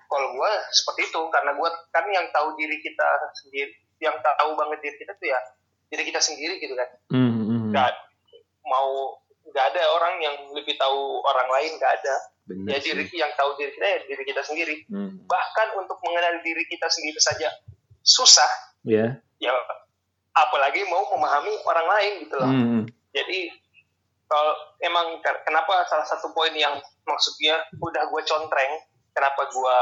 kalau gue seperti itu karena gue kan yang tahu diri kita sendiri yang tahu banget diri kita tuh ya diri kita sendiri gitu kan Hmm, hmm, hmm. nggak mau nggak ada orang yang lebih tahu orang lain nggak ada Bener ya diri sih. yang tahu diri kita ya diri kita sendiri Hmm. bahkan untuk mengenal diri kita sendiri saja susah Ya. ya apalagi mau memahami orang lain gitu loh hmm. jadi kalau emang ke- kenapa salah satu poin yang maksudnya udah gue contreng kenapa gue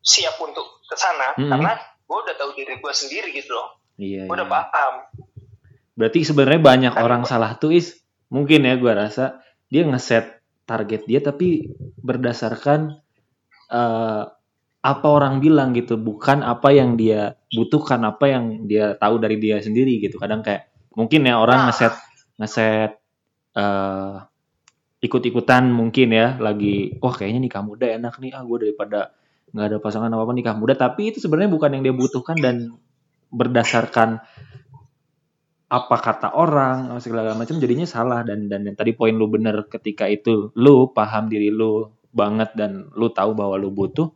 siap untuk ke sana Mm-mm. karena gue udah tahu diri gue sendiri gitu loh Iya. gue udah iya. paham Berarti sebenarnya banyak Kan orang gua- salah tuh is mungkin ya gua rasa dia ngeset target dia tapi berdasarkan eh, apa orang bilang gitu bukan apa yang dia butuhkan apa yang dia tahu dari dia sendiri gitu kadang kayak mungkin ya orang Nah. ngeset ngeset eh ikut-ikutan mungkin ya lagi wah kayaknya nikah muda enak nih ah gue daripada nggak ada pasangan apa apa nikah muda. Tapi itu sebenarnya bukan yang dia butuhkan dan berdasarkan apa kata orang segala macam jadinya salah. Dan dan yang tadi poin lu bener ketika itu lu paham diri lu banget dan lu tahu bahwa lu butuh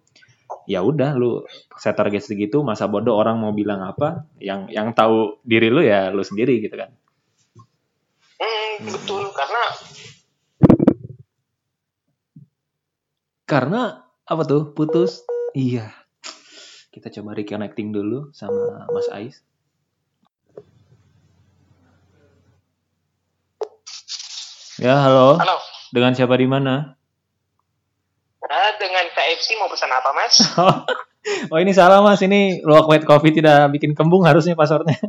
ya udah lu set target segitu masa bodoh orang mau bilang apa yang yang tahu diri lu ya lu sendiri gitu kan betul karena karena apa tuh? Putus? Iya. Kita coba reconnecting dulu sama Mas Ais. Ya halo. Halo. Dengan siapa di mana? Nah, dengan KFC mau pesan apa mas? Oh ini salah mas. Ini luwak white coffee tidak bikin kembung harusnya passwordnya.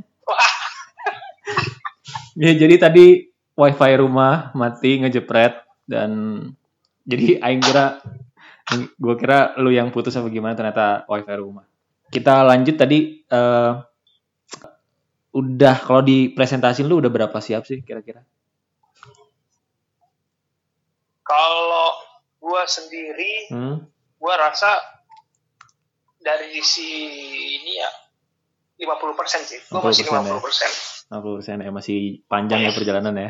Ya jadi tadi wifi rumah mati ngejepret dan jadi aing kira gue kira lu yang putus apa gimana ternyata wifi rumah. Kita lanjut tadi eh, udah kalau di presentasi lu udah berapa siap sih kira-kira? Kalau gua sendiri hmm? gua rasa dari sisi ini ya 50% sih. Gua masih 50% ya? 50% 50% ya masih panjang ya perjalanan ya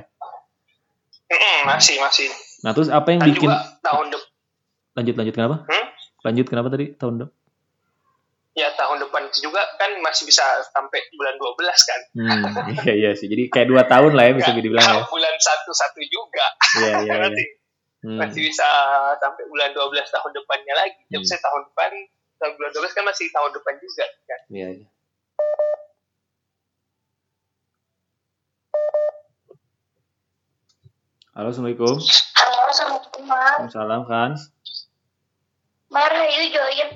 Mm-mm, masih masih nah terus apa yang kan bikin juga tahun depan lanjut lanjut kenapa Hmm? lanjut kenapa tadi tahun depan ya tahun depan juga kan masih bisa sampai bulan 12 kan Hmm, iya iya sih. Jadi kayak dua tahun lah ya bisa dibilang ya. bulan satu satu juga Iya iya iya. nanti Hmm, masih bisa sampai bulan 12 tahun depannya lagi Hmm. bisa tahun depan tahun bulan 12 kan masih tahun depan juga kan Iya iya. Halo, Assalamualaikum. Halo, Assalamualaikum. Waalaikumsalam, kan? Mari, yuk join.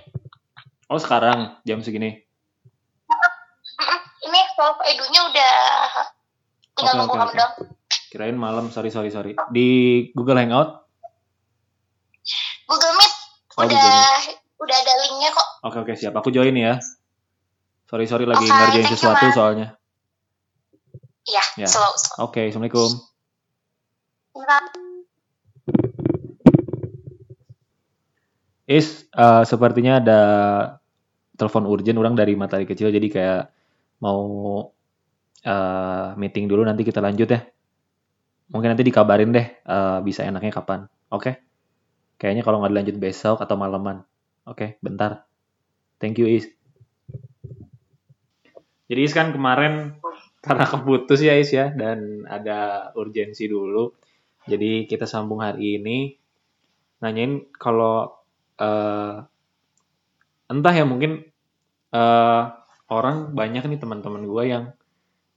Oh, sekarang jam segini. Ini Solve Edunya udah tinggal Oke, nunggu oke. dong. Kirain malam, sorry sorry sorry. Di Google Hangout. Google Meet Oh, udah Google udah ada linknya kok. Oke oke siap. Aku join ya. Sorry sorry lagi Oke, ngerjain you, sesuatu Mas. soalnya. Iya, Ya. slow, slow. Oke, assalamualaikum. Is eh, sepertinya ada telepon urgent orang dari matahari kecil jadi kayak mau eh, meeting dulu nanti kita lanjut ya. Mungkin nanti dikabarin deh eh, bisa enaknya kapan. Oke? Kayaknya kalau nggak dilanjut besok atau malaman. Oke, bentar. Thank you Is. Jadi Is kan kemarin karena keputus ya Is ya dan ada urgensi dulu. Jadi kita sambung hari ini nanyain kalau eh, entah ya mungkin eh, orang banyak nih teman-teman gue yang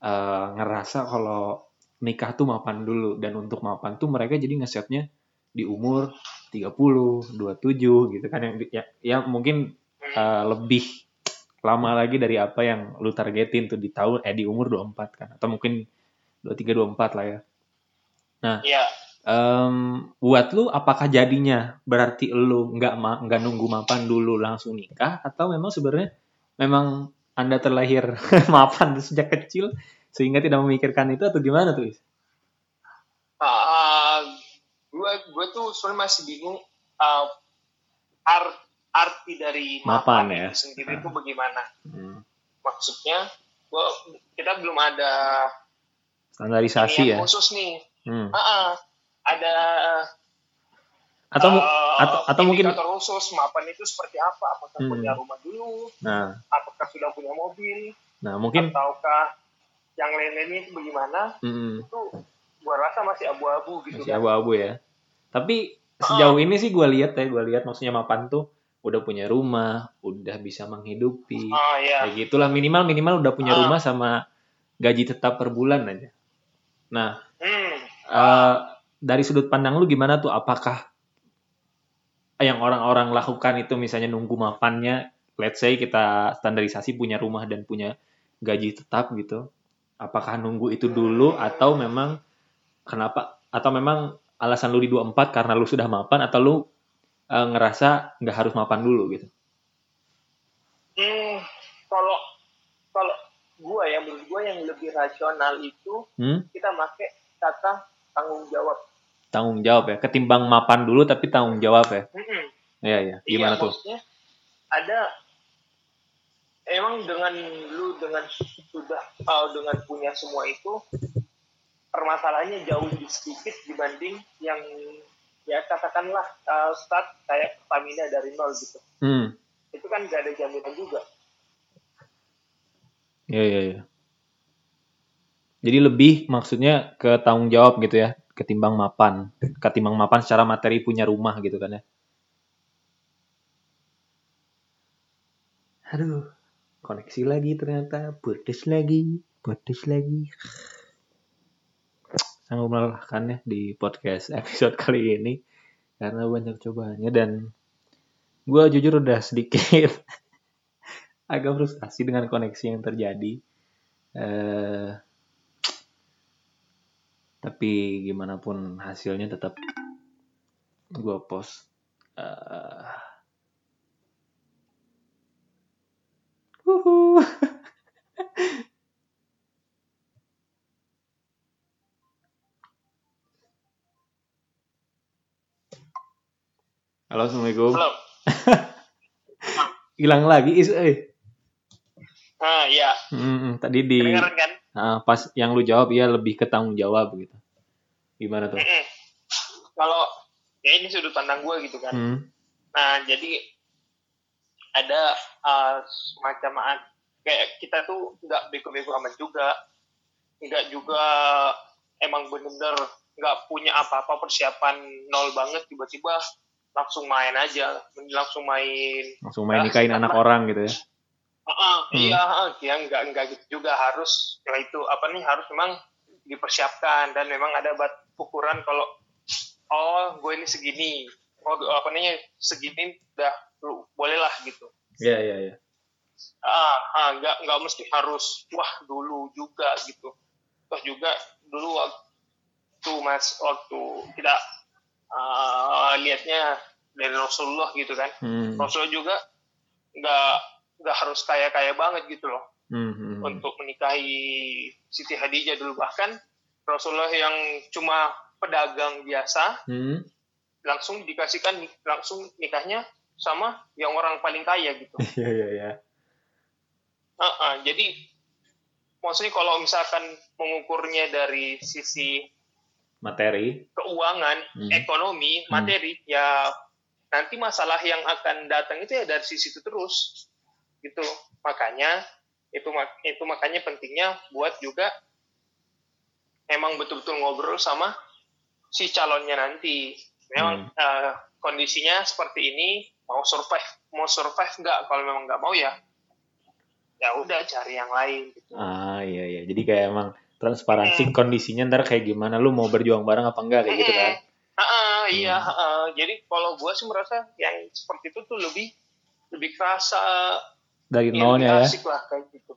eh, ngerasa kalau nikah tuh mapan dulu dan untuk mapan tuh mereka jadi ngesetnya di umur 30, 27 gitu kan yang ya, ya mungkin eh, lebih lama lagi dari apa yang lu targetin tuh di tahun eh di umur 24 kan atau mungkin 23 24 lah ya. Iya. Em, buat lu apakah jadinya berarti lu nggak nggak nunggu mapan dulu langsung nikah atau memang sebenarnya memang anda terlahir mapan sejak kecil sehingga tidak memikirkan itu atau gimana tuh? Is? Ah, gue gue tuh sebenarnya masih bingung ah, art arti dari Mapan, mapan, ya. itu sendiri Ah. itu bagaimana Hmm, maksudnya gua kita belum ada standarisasi ya. khusus nih Hmm. Ah, ah. Ada Atau eh, atau atau mungkin indikator khusus mapan itu seperti apa apakah Hmm. punya rumah dulu nah, apakah sudah punya mobil nah mungkin ataukah yang lain-lainnya itu bagaimana hmm, itu gua rasa masih abu-abu gitu masih kan abu-abu ya. Tapi sejauh ini sih gue lihat ya, gue lihat maksudnya mapan tuh udah punya rumah, udah bisa menghidupi. ah ya kayak gitulah minimal minimal udah punya Ah. rumah sama gaji tetap per bulan aja. Nah, hmm. eh, dari sudut pandang lu gimana tuh? Apakah yang orang-orang lakukan itu misalnya nunggu mapannya, let's say kita standarisasi punya rumah dan punya gaji tetap gitu. Apakah nunggu itu dulu atau memang kenapa? Atau memang alasan lu di 24 karena lu sudah mapan atau lu eh, ngerasa nggak harus mapan dulu gitu? Hmm, kalau kalau gua ya menurut gua yang lebih rasional itu Hmm? kita pakai kata tanggung jawab. Tanggung jawab ya, ketimbang mapan dulu tapi tanggung jawab ya. Mm-mm. Iya, iya. Gimana iya, tuh? ada emang dengan lu dengan sudah uh, dengan punya semua itu permasalahannya jauh lebih sedikit dibanding yang ya katakanlah uh, start kayak Pertamina dari nol gitu. Hmm. Itu kan gak ada jaminan juga. Iya, iya, iya. Jadi lebih maksudnya ke tanggung jawab gitu ya, ketimbang mapan. Ketimbang mapan secara materi punya rumah gitu kan ya. Aduh, koneksi lagi ternyata, putus lagi, putus lagi. Sangat melelahkan ya di podcast episode kali ini karena banyak cobaannya dan gue jujur udah sedikit agak frustasi dengan koneksi yang terjadi. Eh, tapi gimana pun hasilnya tetap gue post. Wuhu. Halo, assalamualaikum. Belum. Hilang lagi is, eh. Nah, iya. Hmm, tadi di kan? Ah, pas yang lu jawab ya lebih ke tanggung jawab gitu. Gimana tuh? Mm-mm. Kalau ya ini sudut pandang gue gitu kan. Hmm. Nah, jadi ada uh, semacam kayak kita tuh nggak bego-bego amat juga, nggak juga emang bener-bener nggak punya apa-apa persiapan nol banget tiba-tiba langsung main aja, langsung main. Langsung main Ya, nikahin anak orang gitu ya. Hmm. Iya, ah, ya nggak nggak gitu juga harus ya itu apa nih harus memang dipersiapkan dan memang ada bat ukuran kalau oh gue ini segini, oh apa namanya segini udah lu bolehlah gitu. Iya, iya, iya. ah, ah nggak nggak mesti harus wah dulu juga gitu terus juga dulu waktu mas waktu kita ah, lihatnya dari Rasulullah gitu kan Hmm. Rasulullah juga nggak nggak harus kaya kaya banget gitu loh Hmm, hmm, hmm. untuk menikahi Siti Khadijah dulu bahkan Rasulullah yang cuma pedagang biasa Hmm. langsung dikasihkan langsung nikahnya sama yang orang paling kaya gitu. Iya iya iya. Uh-uh, jadi maksudnya kalau misalkan mengukurnya dari sisi Materi. keuangan, Hmm. ekonomi, Hmm. materi, ya nanti masalah yang akan datang itu ya dari sisi itu terus, gitu. Makanya itu itu makanya pentingnya buat juga emang betul-betul ngobrol sama si calonnya nanti. Memang eh, kondisinya seperti ini, mau survive, mau survive nggak? Kalau memang nggak mau ya, ya udah cari yang lain. Gitu. Ah iya iya. Jadi kayak emang transparansi kondisinya ntar kayak gimana lu mau berjuang bareng apa enggak kayak gitu kan. Ah, ah, iya. Hmm. ah. jadi kalau gue sih merasa yang seperti itu tuh lebih lebih kerasa, Dari ya, nolnya ya. asik lah kayak gitu.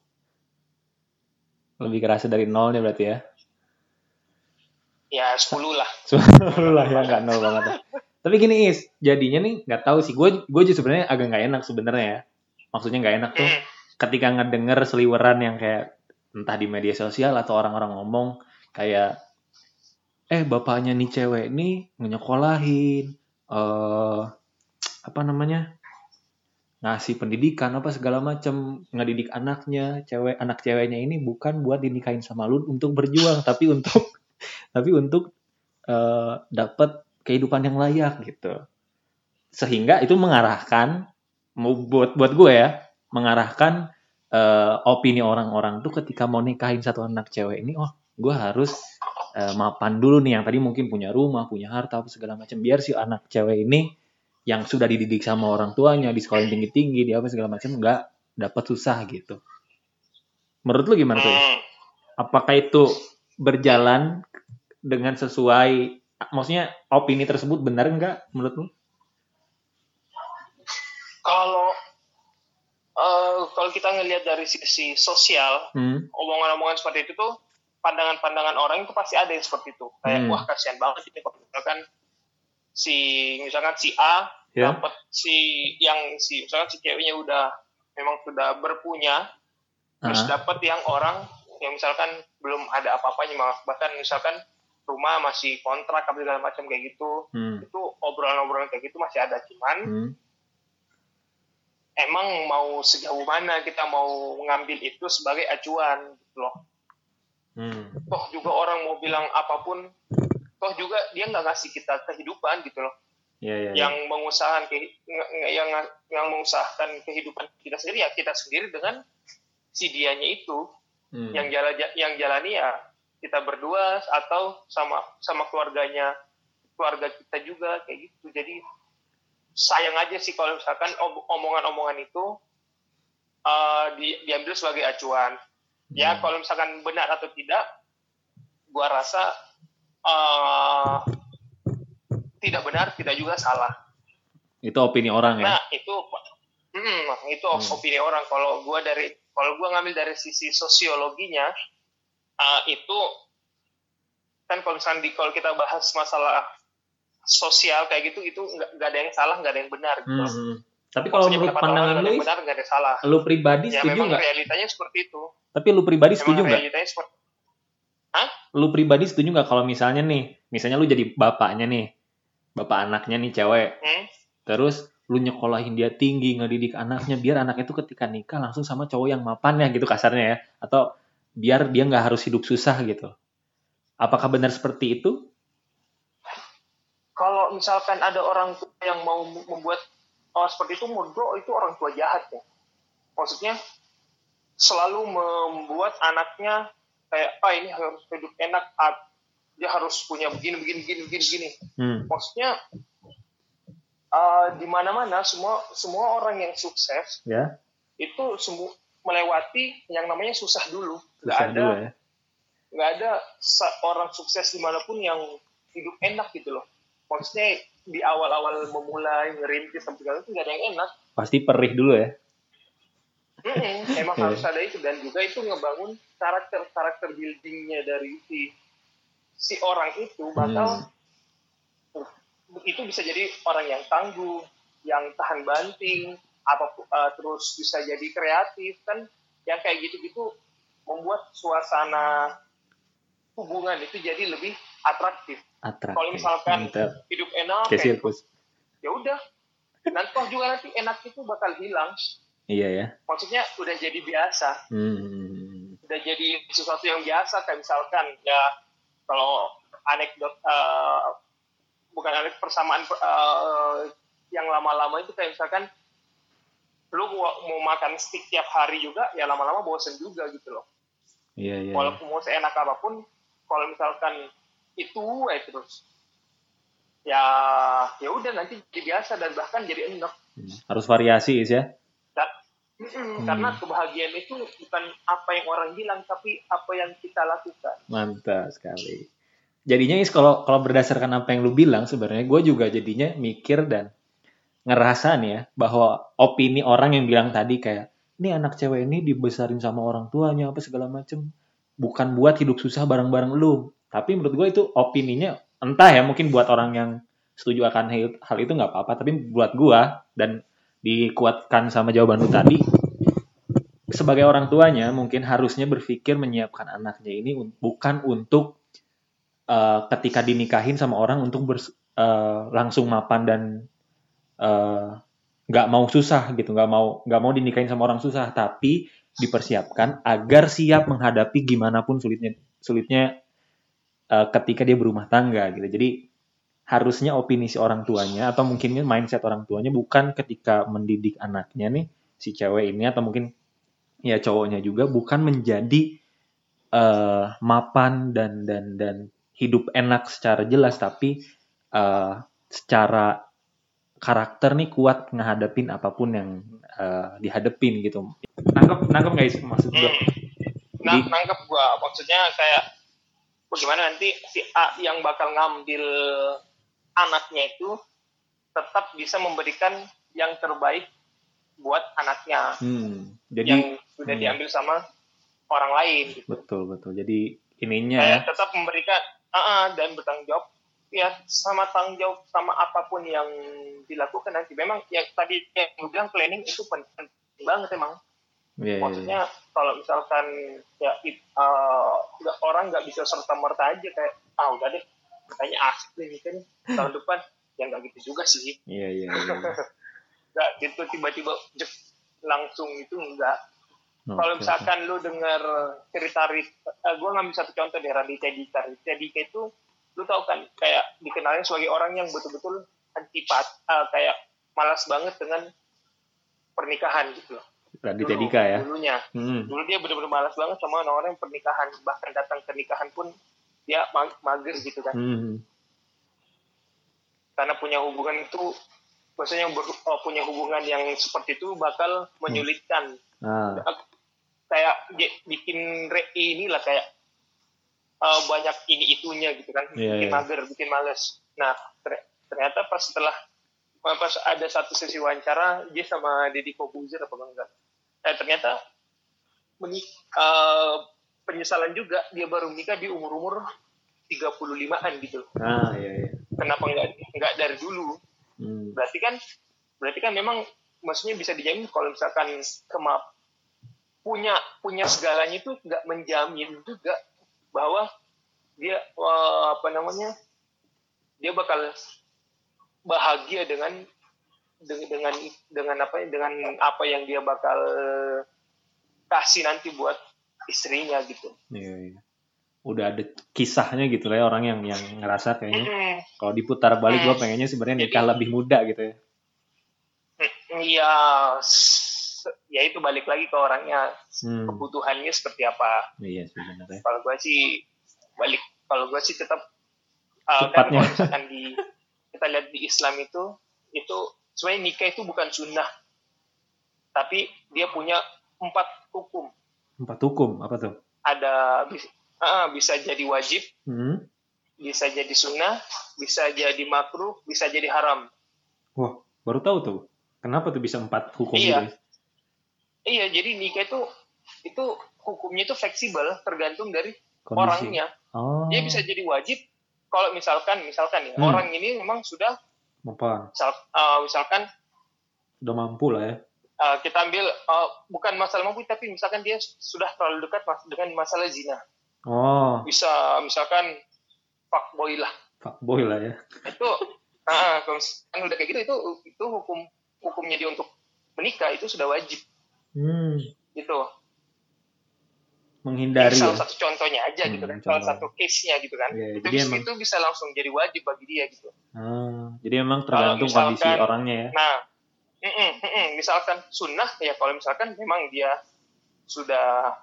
Lebih kerasa dari nolnya berarti ya. Ya 10 lah. Lu lah ya nggak nol banget. ya. Tapi gini is, jadinya nih nggak tahu sih. Gue gue juga sebenarnya agak nggak enak sebenarnya ya. Maksudnya nggak enak tuh Hmm. ketika ngedenger seliweran yang kayak entah di media sosial atau orang-orang ngomong kayak eh bapaknya nih cewek nih nyekolahin eh apa namanya ngasih pendidikan apa segala macam ngedidik anaknya cewek anak ceweknya ini bukan buat dinikahin sama lu untuk berjuang tapi untuk tapi untuk eh, dapat kehidupan yang layak gitu. Sehingga itu mengarahkan mau buat buat gue ya mengarahkan eh, opini orang-orang tuh ketika mau nikahin satu anak cewek ini oh gue harus eh, mapan dulu nih yang tadi mungkin punya rumah punya harta apa segala macam biar si anak cewek ini yang sudah dididik sama orang tuanya di sekolah yang tinggi-tinggi di apa segala macam nggak dapat susah gitu menurut lu gimana tuh? Hmm. apakah itu berjalan dengan sesuai maksudnya opini tersebut benar nggak menurut lu Kalau eh, kalau kita ngelihat dari sisi sosial, hmm. omongan-omongan seperti itu tuh pandangan-pandangan orang itu pasti ada yang seperti itu. Kayak Hmm. wah kasihan banget ini kalau misalkan si misalkan si A Ya. dapat si yang si misalkan si ceweknya udah memang sudah berpunya terus Ah. dapat yang orang yang misalkan belum ada apa-apanya malah bahkan misalkan rumah masih kontrak apa segala macam kayak gitu Hmm. itu obrolan-obrolan kayak gitu masih ada cuman Hmm. emang mau sejauh mana kita mau mengambil itu sebagai acuan gitu loh Hmm. toh juga orang mau bilang apa pun toh juga dia nggak ngasih kita kehidupan gitu loh Ya, ya, ya. yang mengusahakan ke- yang yang mengusahakan kehidupan kita sendiri ya kita sendiri dengan si dianya itu Hmm. yang jalan yang jalani ya kita berdua atau sama sama keluarganya keluarga kita juga kayak gitu jadi sayang aja sih kalau misalkan om- omongan-omongan itu uh, di- diambil sebagai acuan ya Hmm. kalau misalkan benar atau tidak gua rasa uh, tidak benar tidak juga salah Itu opini orang ya. Nah, itu hmm, itu Hmm. opini orang. Kalau gua dari kalau gua ngambil dari sisi sosiologinya uh, itu kan kalau misalnya di, kalau kita bahas masalah sosial kayak gitu itu nggak ada yang salah nggak ada yang benar gitu. Hmm, hmm. Tapi kalau Maksudnya menurut pandangan lu, benar nggak ada salah. lu pribadi Ya setuju memang nggak? realitanya seperti itu. Tapi lu pribadi setuju Memang nggak? realitanya seperti Lu pribadi setuju nggak kalau misalnya nih, misalnya lu jadi bapaknya nih, bapak anaknya nih cewek, hmm, terus lu nyekolahin dia tinggi, ngedidik anaknya, biar anaknya tuh ketika nikah langsung sama cowok yang mapan ya gitu kasarnya ya, atau biar dia nggak harus hidup susah gitu. Apakah benar seperti itu? kalau misalkan ada orang tua yang mau membuat hal seperti itu menurut gua itu orang tua jahat ya. Maksudnya selalu membuat anaknya kayak ah ini harus hidup enak ah, dia harus punya begini begini begini begini begini Hmm. maksudnya ah, di mana mana semua semua orang yang sukses Ya, itu semua melewati yang namanya susah dulu nggak ada ya. nggak ada sa- orang sukses di mana pun yang hidup enak gitu loh maksudnya di awal-awal memulai ngerintis sampai segala itu nggak ada yang enak Pasti perih dulu ya. Mm-mm, emang Iya. harus ada itu dan juga itu ngebangun karakter karakter buildingnya dari si si orang itu bakal Hmm. itu bisa jadi orang yang tangguh yang tahan banting apa eh, terus bisa jadi kreatif kan yang kayak gitu-gitu membuat suasana hubungan itu jadi lebih atraktif Atraktif. Kalau misalkan- Mantap. hidup enak Kayak ya udah nanti toh juga nanti enak itu bakal hilang Iya ya. maksudnya udah jadi biasa Hmm. Udah jadi sesuatu yang biasa kayak misalkan ya kalau anekdot eh, bukan anekdot persamaan eh, yang lama-lama itu kayak misalkan lu mau, makan steak tiap hari juga ya lama-lama bosen juga gitu loh Iya iya. walaupun mau seenak apa pun kalau misalkan itu eh terus ya ya udah nanti jadi biasa dan bahkan jadi enak Hmm. Harus variasi Is ya. Dan, mm-mm, karena kebahagiaan itu bukan apa yang orang bilang tapi apa yang kita lakukan Mantap sekali. Jadinya Is kalau kalau berdasarkan apa yang lu bilang sebenarnya gue juga jadinya mikir dan ngerasa nih ya bahwa opini orang yang bilang tadi kayak ini anak cewek ini dibesarin sama orang tuanya apa segala macem bukan buat hidup susah bareng-bareng lu. Tapi menurut gue itu opininya entah ya mungkin buat orang yang setuju akan hal, hal itu nggak apa-apa tapi buat gue dan dikuatkan sama jawaban lu tadi sebagai orang tuanya mungkin harusnya berpikir menyiapkan anaknya ini bukan untuk eh, ketika dinikahin sama orang untuk bers- eh, langsung mapan dan eh, nggak mau susah gitu nggak mau nggak mau dinikahin sama orang susah tapi dipersiapkan agar siap menghadapi gimana pun sulitnya sulitnya eh, ketika dia berumah tangga gitu. Jadi harusnya opini si orang tuanya atau mungkin mindset orang tuanya bukan ketika mendidik anaknya nih si cewek ini atau mungkin ya cowoknya juga bukan menjadi eh, mapan dan dan dan hidup enak secara jelas tapi eh, secara karakter nih kuat ngehadapin apa pun yang eh, dihadepin gitu. Nangkep nangkep guys maksud gue Hmm. Nah, Jadi- nangkep gua. Maksudnya kayak bagaimana nanti si A yang bakal ngambil anaknya itu tetap bisa memberikan yang terbaik buat anaknya. Hmm, jadi yang sudah hmm. diambil sama orang lain gitu. betul betul. Jadi ininya ya. tetap memberikan ah, ah, dan bertanggung jawab. Ya sama tanggung jawab sama apa pun yang dilakukan nanti. Memang ya tadi yang gue bilang planning itu penting banget emang. Iya, iya, iya. maksudnya kalau misalkan ya it, uh, orang nggak bisa serta merta aja kayak ah udah deh kayaknya asik nih nih tahun depan ya nggak gitu juga sih. Iya iya iya. nggak gitu tiba-tiba jep, langsung itu enggak kalau Oke, misalkan lu denger cerita Rit, uh, gue ngambil satu contoh dari Raditya Dika. Raditya Dika itu lu tau kan kayak dikenalnya sebagai orang yang betul-betul antipat uh, kayak malas banget dengan pernikahan gitu loh. Raditya Dika ya? dulunya. Hmm. dulu dia benar-benar malas banget sama orang-orang yang pernikahan bahkan datang ke nikahan pun dia ma- mager gitu kan. Hmm. karena punya hubungan itu maksudnya ber- oh, punya hubungan yang seperti itu bakal menyulitkan. Ah. Kayak bikin re inilah kayak uh, banyak ini itunya gitu kan. Iya, bikin iya. mager bikin males. Nah ter- ternyata pas setelah pas ada satu sesi wawancara dia sama Deddy Kobuzer apa enggak? Eh, ternyata menik uh, penyesalan juga. Dia baru nikah di umur-umur 35-an gitu. Ah iya iya. Kenapa enggak enggak dari dulu? Hmm. berarti kan berarti kan memang maksudnya bisa dijamin kalau misalkan kemap punya punya segalanya itu nggak menjamin juga bahwa dia eh, apa namanya dia bakal bahagia dengan dengan dengan dengan apa ya, dengan apa yang dia bakal kasih nanti buat istrinya gitu. Iya, iya. Udah ada kisahnya gitu lah ya orang yang yang ngerasa kayaknya Mm, kalau diputar balik Hmm. gue pengennya sebenarnya nikah lebih muda gitu ya. mm, Iya, ya itu balik lagi ke orangnya Hmm. kebutuhannya seperti apa. Iya sih benar ya. kalau gue sih balik kalau gue sih tetap uh, kan kalau misalkan di kita lihat di Islam itu itu sebenarnya nikah itu bukan sunnah tapi dia punya empat hukum Empat hukum apa tuh? ada bisa, bisa jadi wajib Hmm. bisa jadi sunnah bisa jadi makruh bisa jadi haram Wah baru tahu tuh. Kenapa tuh bisa empat hukum Iya. gitu? iya jadi nikah itu itu hukumnya itu fleksibel tergantung dari Kondisi. orangnya Oh. dia bisa jadi wajib kalau misalkan misalkan ya Hmm. orang ini memang sudah Apa? misal, uh, misalkan Udah mampu lah ya. Uh, kita ambil uh, bukan masalah mampu tapi misalkan dia sudah terlalu dekat dengan masalah zina Oh, bisa misalkan fuckboy lah fuckboy lah ya. itu Nah, kalau misalkan udah kayak gitu itu itu hukum hukumnya dia untuk menikah itu sudah wajib Hmm, gitu. menghindari Ini ya. salah satu contohnya aja gitu Hmm, kan, salah satu case-nya gitu kan. Iya, itu, bisa, emang- itu bisa langsung jadi wajib bagi dia gitu. Ah, jadi memang tergantung misalkan- kondisi orangnya ya. Nah, mm-mm, mm-mm, misalkan sunnah ya kalau misalkan memang dia sudah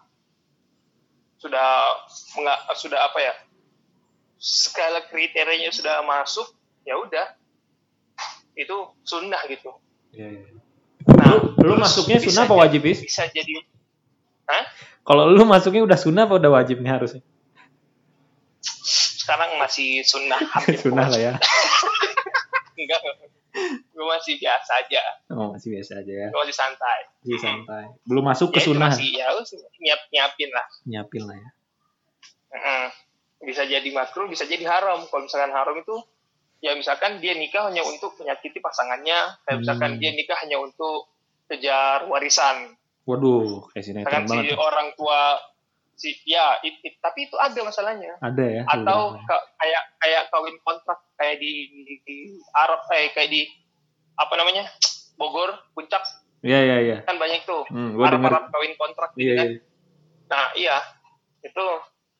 sudah menga, sudah apa ya skala kriterianya sudah masuk ya udah itu sunnah gitu. Iya, iya. Nah, Lu, lu masuknya sunnah apa wajib, Is? Bisa jadi, Hah? Kalau lu masuknya udah sunnah apa udah wajib nih harusnya? sekarang masih sunnah sunnah lah ya. enggak gue masih biasa aja Oh, masih biasa aja ya. gue masih santai Masih santai. Belum masuk ke Ya, sunnah. masih ya lu nyiap nyiapin lah Nyiapin lah ya. Heeh. bisa jadi makruh bisa jadi haram kalau misalkan haram itu ya misalkan dia nikah hanya untuk menyakiti pasangannya kayak misalkan Hmm. dia nikah hanya untuk kejar warisan Waduh, kayak sinetron misalkan si banget. orang tua si ya it- it- tapi itu ada masalahnya Ada ya. atau ya. kayak kayak kawin kontrak kayak di, di, di Arab eh kayak di apa namanya Bogor puncak Iya, iya, iya. kan banyak tuh Hmm, Arab. Arab kawin kontrak gitu Iya, kan iya. nah iya itu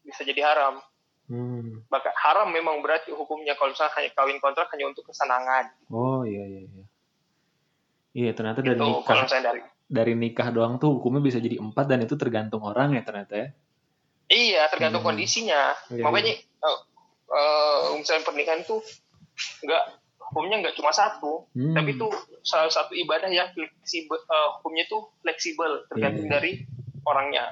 bisa jadi haram Hmm. bahkan haram memang berarti hukumnya kalau misalnya hanya kawin kontrak hanya untuk kesenangan Oh, iya, iya, iya. Iya, ternyata dari itu nikah dari dari nikah doang tuh hukumnya bisa jadi empat dan itu tergantung orang ya ternyata ya. Iya tergantung Hmm. kondisinya Iya, makanya eh, eh, misalnya pernikahan itu nggak hukumnya nggak cuma satu Hmm. tapi itu salah satu ibadah yang fleksibel eh, hukumnya itu fleksibel tergantung Iya. dari orangnya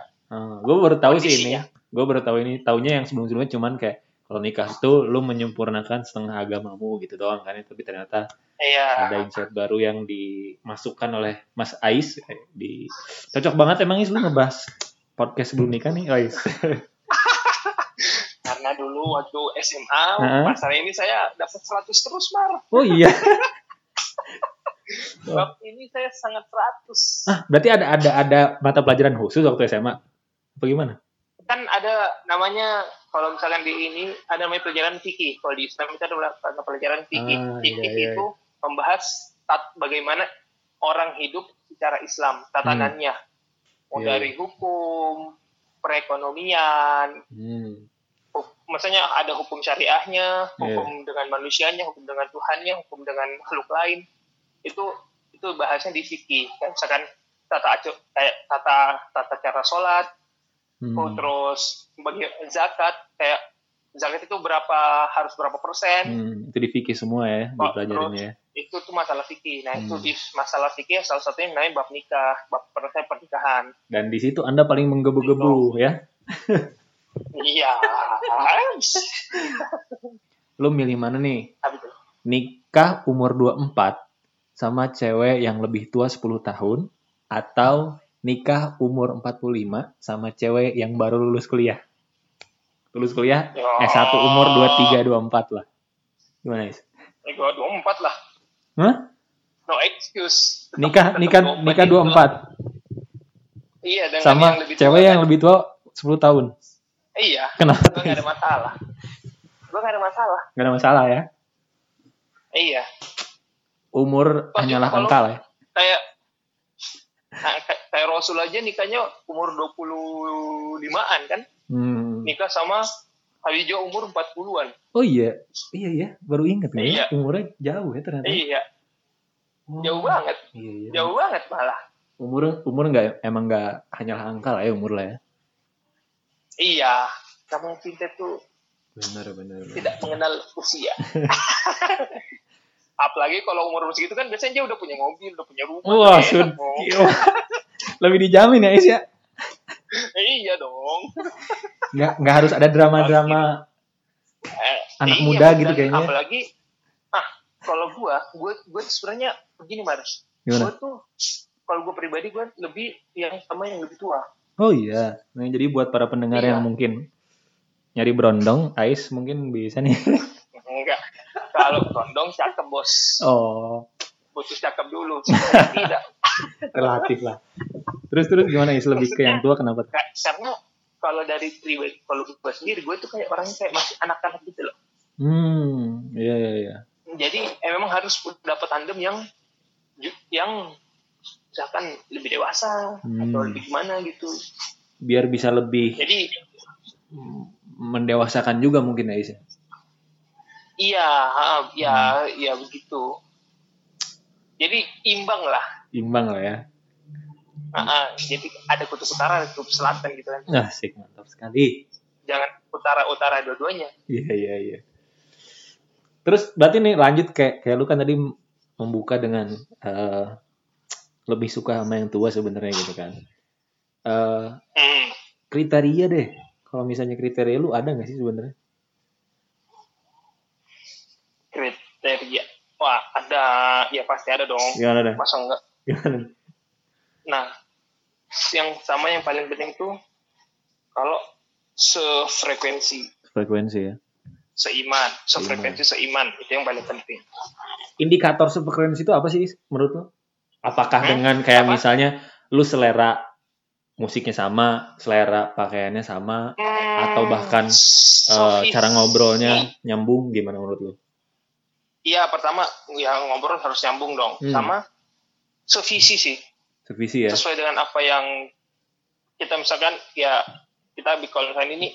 gue baru tahu sih ini. Gue baru tahu ini. Taunya yang sebelum-sebelumnya cuman kayak kalau nikah tuh lu menyempurnakan setengah agamamu gitu doang kan. Tapi ternyata iya ada insight baru yang dimasukkan oleh Mas Ais di cocok banget emang Is lu ngebahas podcast sebelum nikah nih Ais. karena dulu waktu SMA pasar ini saya dapat 100 terus mar Oh iya. bab ini saya sangat 100 Ah, berarti ada ada ada mata pelajaran khusus waktu SMA. Apa gimana? kan ada namanya kalau misalkan di ini ada namanya pelajaran fikih kalau di Islam itu ada mata pelajaran fikih Ah, fikih iya, iya. itu membahas tat, bagaimana orang hidup secara Islam tatanannya mau Iya. dari hukum perekonomian Hmm. maksudnya ada hukum syariahnya, hukum dengan manusianya, hukum dengan Tuhannya, hukum dengan makhluk lain. Itu itu bahasnya di fikih. Kayak misalkan tata acu, kayak tata tata cara sholat, Hmm. oh, terus bagi zakat kayak zakat itu berapa harus berapa persen. Hmm, itu di fikih semua ya, Oh, dipelajarin ya. Itu tuh masalah fikih. Nah, itu Hmm. di masalah fikih salah satunya namanya bab nikah, bab per- pernikahan. Dan di situ Anda paling menggebu-gebu ya. Iya. Lu milih mana nih? Itu? Nikah umur 24 sama cewek yang lebih tua 10 tahun atau nikah umur 45 sama cewek yang baru lulus kuliah. Lulus kuliah Ya. S1 umur 23 24 lah. Gimana, Is? Eh, gua 24 lah. Hah? No excuse. Tetap- Nikah tetap nikah 24 nikah itu. 24 Iya, dengan sama yang lebih tua cewek yang kan. lebih tua 10 tahun. Iya, Kenapa? gue gak ada masalah. Gue gak ada masalah. Gak ada masalah ya. Iya, Umur Pasti hanyalah angka lah ya. kayak nah, kayak, kayak Rasul aja nikahnya umur 25-an kan? Hmm. Nikah sama Khadijah umur 40-an. Oh iya, iya iya, baru inget nih Iya. ya, umurnya jauh ya ternyata. Iya, Oh, jauh banget. Iya iya. Jauh banget malah. Umur umur nggak emang nggak hanyalah angka lah ya umur lah ya. Iya, namanya cinta tuh Benar benar. benar. tidak mengenal usia. Apalagi kalau umur segitu kan biasanya dia udah punya mobil, udah punya rumah. Wah, enak sud. dong. Lebih dijamin ya Is ya. iya dong. Nggak nggak harus ada drama-drama. Eh, Anak iya, muda gitu kayaknya. Apalagi, ah, kalau gua, gua, gua sebenarnya begini Mars. Gimana? Gua tuh, kalau gua pribadi gua lebih yang sama yang lebih tua. Oh iya. Nah, jadi buat para pendengar Iya. yang mungkin nyari berondong, Ais mungkin bisa nih. Enggak. Kalau condong cakep bos, Oh, butuh cakep dulu. Tidak. relatif lah. Terus terus gimana Is lebih ke yang tua kenapa? Ka- Karena kalau dari pribadi, kalau gua sendiri, gua tuh kayak orangnya kayak masih anak-anak gitu loh. Hmm, iya iya iya. jadi eh, memang harus dapat tandem yang yang misalkan lebih dewasa Hmm. atau lebih gimana gitu Biar bisa lebih jadi mendewasakan juga mungkin ya Is. iya ya Hmm. ya begitu jadi imbang lah Imbang lah ya. Ha. jadi ada kutub utara ada kutub selatan gitu kan Nah, sik mantap sekali. jangan utara utara dua-duanya Iya iya iya. Terus berarti nih lanjut kayak kayak lu kan tadi membuka dengan eh, lebih suka sama yang tua sebenarnya gitu kan. Hmm. kriteria deh. Kalau misalnya kriteria lu ada nggak sih sebenarnya? kriteria wah ada ya pasti ada dong Gimana deh? masa enggak Gimana? Nah, yang sama yang paling penting tuh kalau sefrekuensi, Frekuensi ya. seiman, sefrekuensi seiman itu yang paling penting. Indikator frekuensi itu apa sih menurut lu? Apakah Hmm? dengan kayak Apa? misalnya lu selera musiknya sama, selera pakaiannya sama, Atau bahkan, Sofis- cara ngobrolnya nyambung gimana menurut lu? Iya, pertama ya ngobrol harus nyambung dong, Hmm. sama sevisi sih, Sevisi ya. sesuai dengan apa yang kita misalkan ya kita kalau misalkan ini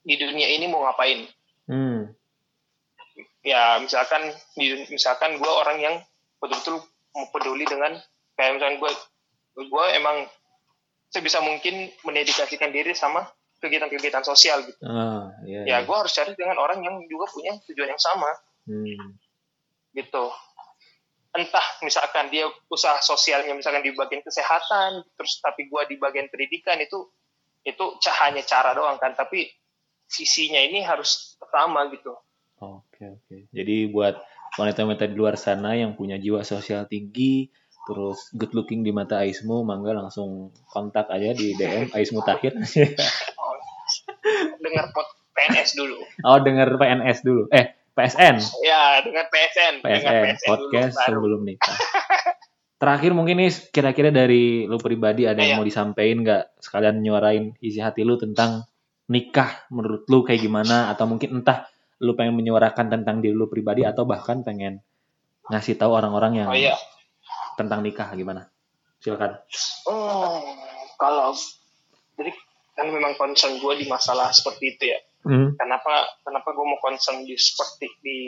di dunia ini mau ngapain? Hmm. ya misalkan di- misalkan gue orang yang betul-betul peduli dengan kayak misalkan gue gue emang sebisa mungkin mendedikasikan diri sama kegiatan-kegiatan sosial gitu Ah, iya. ya iya. gue harus cari dengan orang yang juga punya tujuan yang sama Hmm. gitu entah misalkan dia usaha sosialnya misalkan di bagian kesehatan terus tapi gue di bagian pendidikan itu itu ca- hanya cara doang kan tapi visinya ini harus sama gitu Oke oke. Jadi buat wanita-wanita di luar sana yang punya jiwa sosial tinggi, terus good looking di mata Aismu, mangga langsung kontak aja di DM Aismu Tahir. dengar pot PNS dulu oh dengar PNS dulu. Eh PSN. Ya, dengan PSN. dengan PSN podcast dulu, sebelum nikah. Terakhir mungkin nih kira-kira dari lu pribadi ada yang Iya. mau disampaikan nggak sekalian nyuarain isi hati lu tentang nikah menurut lu kayak gimana atau mungkin entah lu pengen menyuarakan tentang diri lu pribadi atau bahkan pengen ngasih tahu orang-orang yang Oh iya. tentang nikah gimana? Silakan. Oh, kalau jadi kan memang concern gue di masalah seperti itu ya. Hmm. Kenapa kenapa gue mau concern di seperti di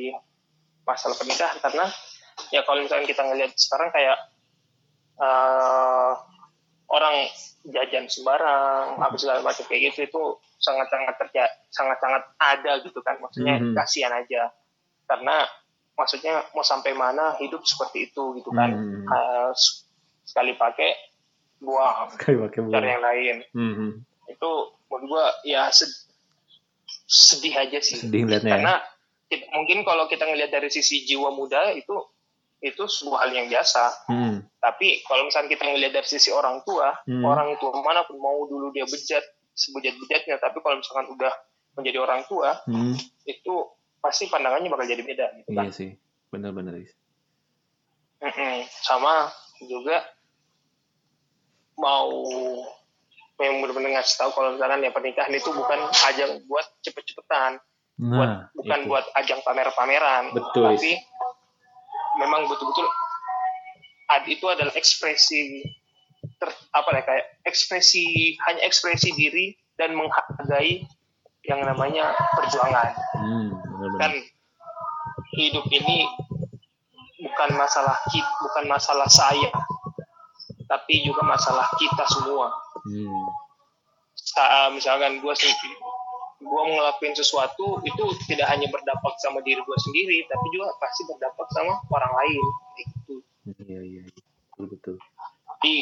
masalah pernikahan karena ya kalau misalnya kita ngelihat sekarang kayak eh, orang jajan sembarang apa segala macam kayak gitu itu sangat-sangat terjadi sangat-sangat ada gitu kan maksudnya Mhm. kasihan aja karena maksudnya mau sampai mana hidup seperti itu gitu kan Hmm. S- sekali pakai buang Sekali pakai cari yang lain Hmm. itu menurut gua ya sed- sedih aja sih Sedih ngeliatnya ya. karena kita- mungkin kalau kita ngelihat dari sisi jiwa muda itu itu sebuah hal yang biasa Hmm. tapi kalau misalnya kita ngelihat dari sisi orang tua Hmm. orang tua mana pun mau dulu dia bejat sebejat-bejatnya tapi kalau misalkan udah menjadi orang tua Hmm. itu pasti pandangannya bakal jadi beda gitu kan Iya sih. Bener-bener. Is. Mm-mm. sama juga mau yang benar-benar ngasih tahu kalau misalkan ya pernikahan itu bukan ajang buat cepet-cepetan. Buat Nah, bukan itu. buat ajang pamer-pameran. Betul, tapi memang betul-betul ad itu adalah ekspresi ter, apa ya kayak ekspresi hanya ekspresi diri dan menghargai yang namanya perjuangan. Hmm, kan hidup ini bukan masalah kita bukan masalah saya tapi juga masalah kita semua Hmm. Sa- misalkan gue sendiri gue ngelakuin sesuatu itu tidak hanya berdampak sama diri gue sendiri tapi juga pasti berdampak sama orang lain gitu Iya, iya. iya. Betul, betul. jadi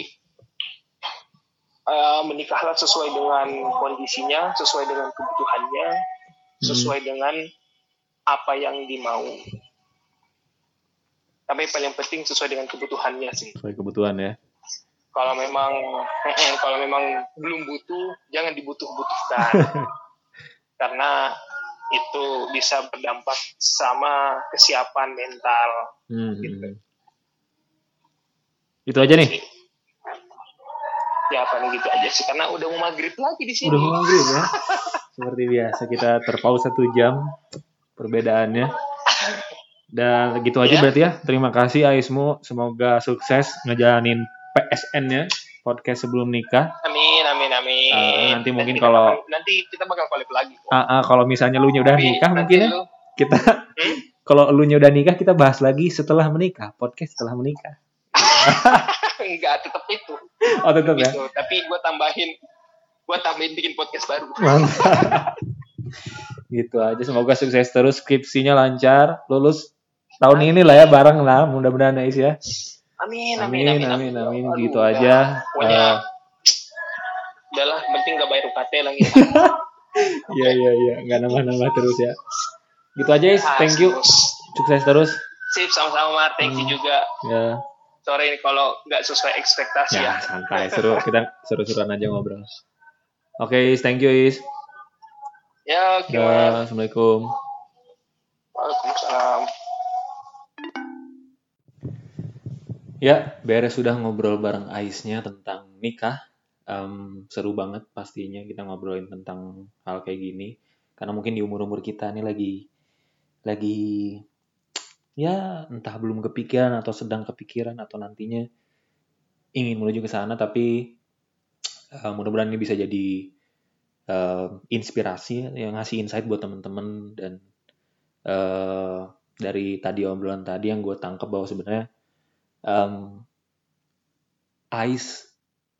eh, menikahlah sesuai dengan kondisinya sesuai dengan kebutuhannya sesuai dengan apa yang dimau tapi paling penting sesuai dengan kebutuhannya sih Sesuai kebutuhan ya. Kalau memang kalau memang belum butuh jangan dibutuh-butuhkan karena itu bisa berdampak sama kesiapan mental Hmm. Gitu. hmm. Itu aja nih. ya paling gitu aja sih karena udah mau maghrib lagi di sini Udah mau maghrib ya. Seperti biasa kita terpaus satu jam perbedaannya. Dan gitu aja Ya. berarti ya. Terima kasih Aismu. Semoga sukses ngejalanin PSN-nya podcast sebelum nikah. Amin, amin, amin. Ah, nanti mungkin kita kalau- bakal- nanti kita bakal collab lagi. kok. Ah, ah, kalau misalnya lu nya udah Tapi nikah nanti mungkin ya lu- kita Hmm? kalau lu nya udah nikah kita bahas lagi setelah menikah, podcast setelah menikah. enggak tetap itu. Oh, tetap ya. Gitu. Tapi gue tambahin gue tambahin bikin podcast baru. Mantap. gitu aja semoga sukses terus skripsinya lancar, lulus tahun ini lah ya bareng lah mudah-mudahan Ais ya. Amin, Amin amin, amin amin, Aduh, gitu aja. Pokoknya udahlah, penting gak bayar UKT lagi. Iya iya iya, nggak nambah-nambah terus ya. Gitu aja, Is. Thank you. Sukses terus. Sip, sama-sama Mar. Thank you Hmm. juga. Ya, Sorry nih kalau nggak sesuai ekspektasi ya. ya santai seru kita seru-seruan aja ngobrol. Oke, Is. thank you, Is. Ya, oke, Mar. Assalamualaikum. Waalaikumsalam. Ya, beres sudah ngobrol bareng Aisnya tentang nikah. Em, seru banget pastinya kita ngobrolin tentang hal kayak gini. Karena mungkin di umur-umur kita nih lagi lagi ya entah belum kepikiran atau sedang kepikiran atau nantinya ingin menuju ke sana tapi eh, mudah-mudahan ini bisa jadi eh, inspirasi yang ngasih insight buat temen-temen dan eh, dari tadi obrolan tadi yang gue tangkap bahwa sebenarnya um, Ais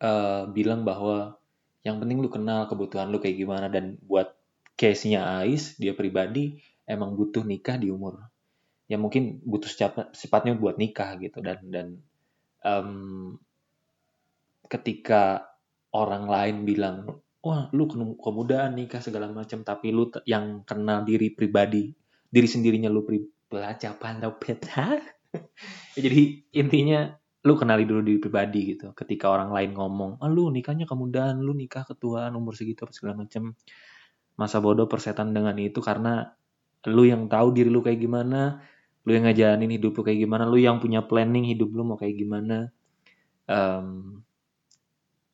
uh, bilang bahwa yang penting lu kenal kebutuhan lu kayak gimana dan buat case-nya Ais dia pribadi emang butuh nikah di umur ya mungkin butuh secepatnya buat nikah gitu. Dan dan um, ketika orang lain bilang wah lu ke- kemudahan nikah segala macam tapi lu yang kenal diri pribadi diri sendirinya lu pri belajar pandau peta Jadi intinya lu kenali dulu diri pribadi gitu. Ketika orang lain ngomong ah lu nikahnya kemudahan lu nikah ketuaan umur segitu apa segala macam masa bodoh persetan dengan itu karena lu yang tahu diri lu kayak gimana lu yang ngejalanin hidup lu kayak gimana lu yang punya planning hidup lu mau kayak gimana. Em,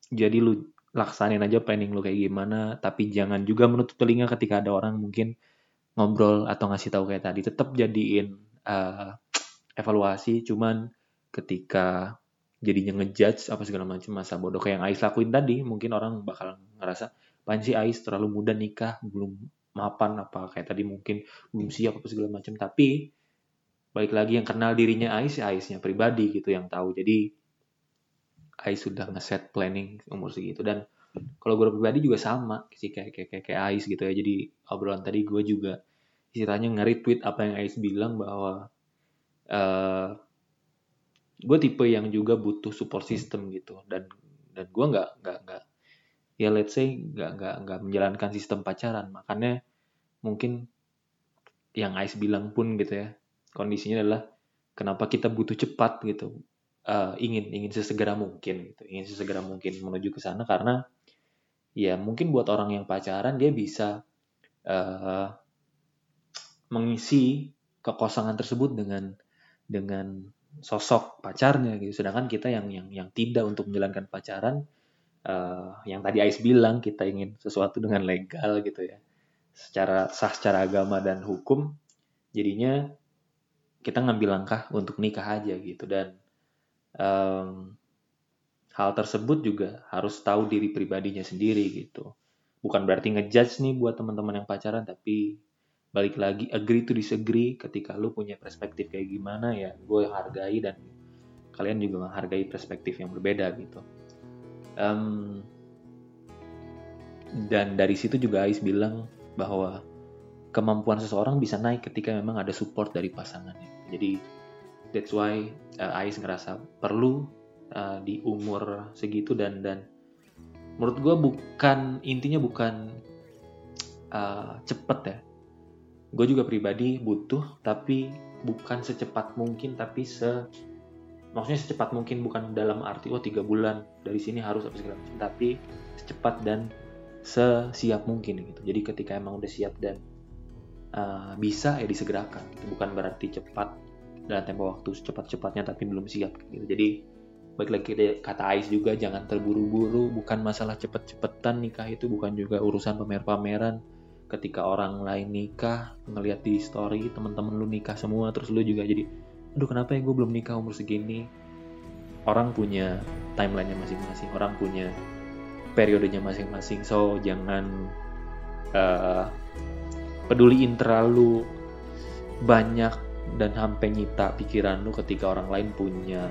jadi lu laksanin aja planning lu kayak gimana tapi jangan juga menutup telinga ketika ada orang mungkin ngobrol atau ngasih tahu kayak tadi. Tetap jadiin eh, evaluasi cuman ketika jadinya ngejudge apa segala macam masa bodoh kayak yang Ais lakuin tadi mungkin orang bakal ngerasa apaan sih Ais? Terlalu muda nikah belum mapan apa? Kayak tadi mungkin belum siap apa segala macam tapi balik lagi yang kenal dirinya Ais ya Aisnya pribadi gitu yang tahu. Jadi Ais sudah ngeset planning umur segitu. Dan kalau gue pribadi juga sama sih kayak kayak kayak, kayak Ais gitu ya. Jadi obrolan tadi gue juga istilahnya nge-retweet apa yang Ais bilang bahwa eh gue tipe yang juga butuh support system gitu. Dan dan gue nggak nggak nggak ya let's say nggak nggak nggak menjalankan sistem pacaran. Makanya mungkin yang Ais bilang pun gitu ya kondisinya adalah kenapa kita butuh cepat gitu. Eh, ingin ingin sesegera mungkin gitu. Ingin sesegera mungkin menuju ke sana karena ya mungkin buat orang yang pacaran dia bisa eh mengisi kekosongan tersebut dengan dengan sosok pacarnya gitu. Sedangkan kita yang yang yang tidak untuk menjalankan pacaran eh, yang tadi Ais bilang kita ingin sesuatu dengan legal gitu ya. Secara sah secara agama dan hukum jadinya kita ngambil langkah untuk nikah aja gitu. Dan em, hal tersebut juga harus tahu diri pribadinya sendiri gitu. Bukan berarti ngejudge nih buat teman-teman yang pacaran tapi balik lagi agree to disagree ketika lu punya perspektif kayak gimana ya gue hargai dan kalian juga menghargai perspektif yang berbeda gitu. Em, dan dari situ juga Ais bilang bahwa kemampuan seseorang bisa naik ketika memang ada support dari pasangannya. Jadi that's why uh, Ais ngerasa perlu uh, di umur segitu dan dan menurut gue bukan intinya bukan uh, cepet ya gue juga pribadi butuh tapi bukan secepat mungkin tapi se maksudnya secepat mungkin bukan dalam arti oh tiga bulan dari sini harus apa segala macam tapi secepat dan sesiap mungkin gitu. Jadi ketika emang udah siap dan uh, bisa ya disegerakan gitu. bukan berarti cepat dalam tempo waktu secepat-cepatnya tapi belum siap gitu. Jadi balik lagi kata Ais juga jangan terburu-buru bukan masalah cepet-cepetan nikah itu bukan juga urusan pamer-pameran ketika orang lain nikah ngelihat di story teman-teman lu nikah semua terus lu juga jadi aduh kenapa ya gue belum nikah umur segini? Orang punya timelinenya masing-masing orang punya periodenya masing-masing. So jangan uh, peduliin terlalu banyak dan sampai nyita pikiran lu ketika orang lain punya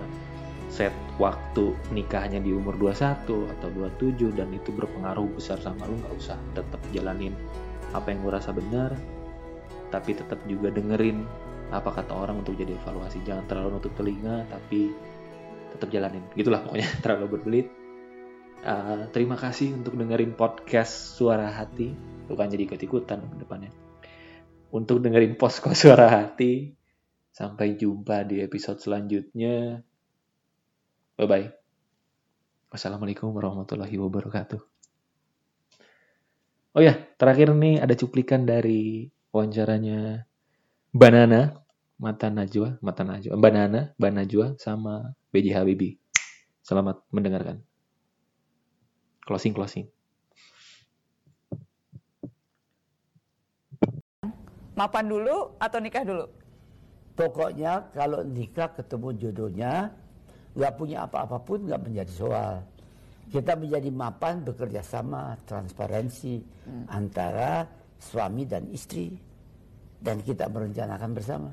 set waktu nikahnya di umur 21 atau 27 dan itu berpengaruh besar sama lu nggak usah tetap jalanin apa yang gue rasa benar tapi tetap juga dengerin apa kata orang untuk jadi evaluasi. Jangan terlalu nutup telinga tapi tetap jalanin. Gitulah pokoknya terlalu berbelit. Uh, terima kasih untuk dengerin podcast suara hati. Bukan jadi ikut-ikutan ke depannya. Untuk dengerin posko suara hati sampai jumpa di episode selanjutnya. Bye bye wassalamualaikum warahmatullahi wabarakatuh Oh ya, terakhir nih ada cuplikan dari wawancaranya Banana, Mata Najwa, Mata Najwa, Banana, Banajwa sama BJ Habibie. Selamat mendengarkan. Closing closing. Mapan dulu atau nikah dulu? Pokoknya kalau nikah ketemu jodohnya, nggak punya apa-apa pun nggak menjadi soal kita menjadi mapan bekerja sama transparansi hmm. antara suami dan istri dan kita merencanakan bersama.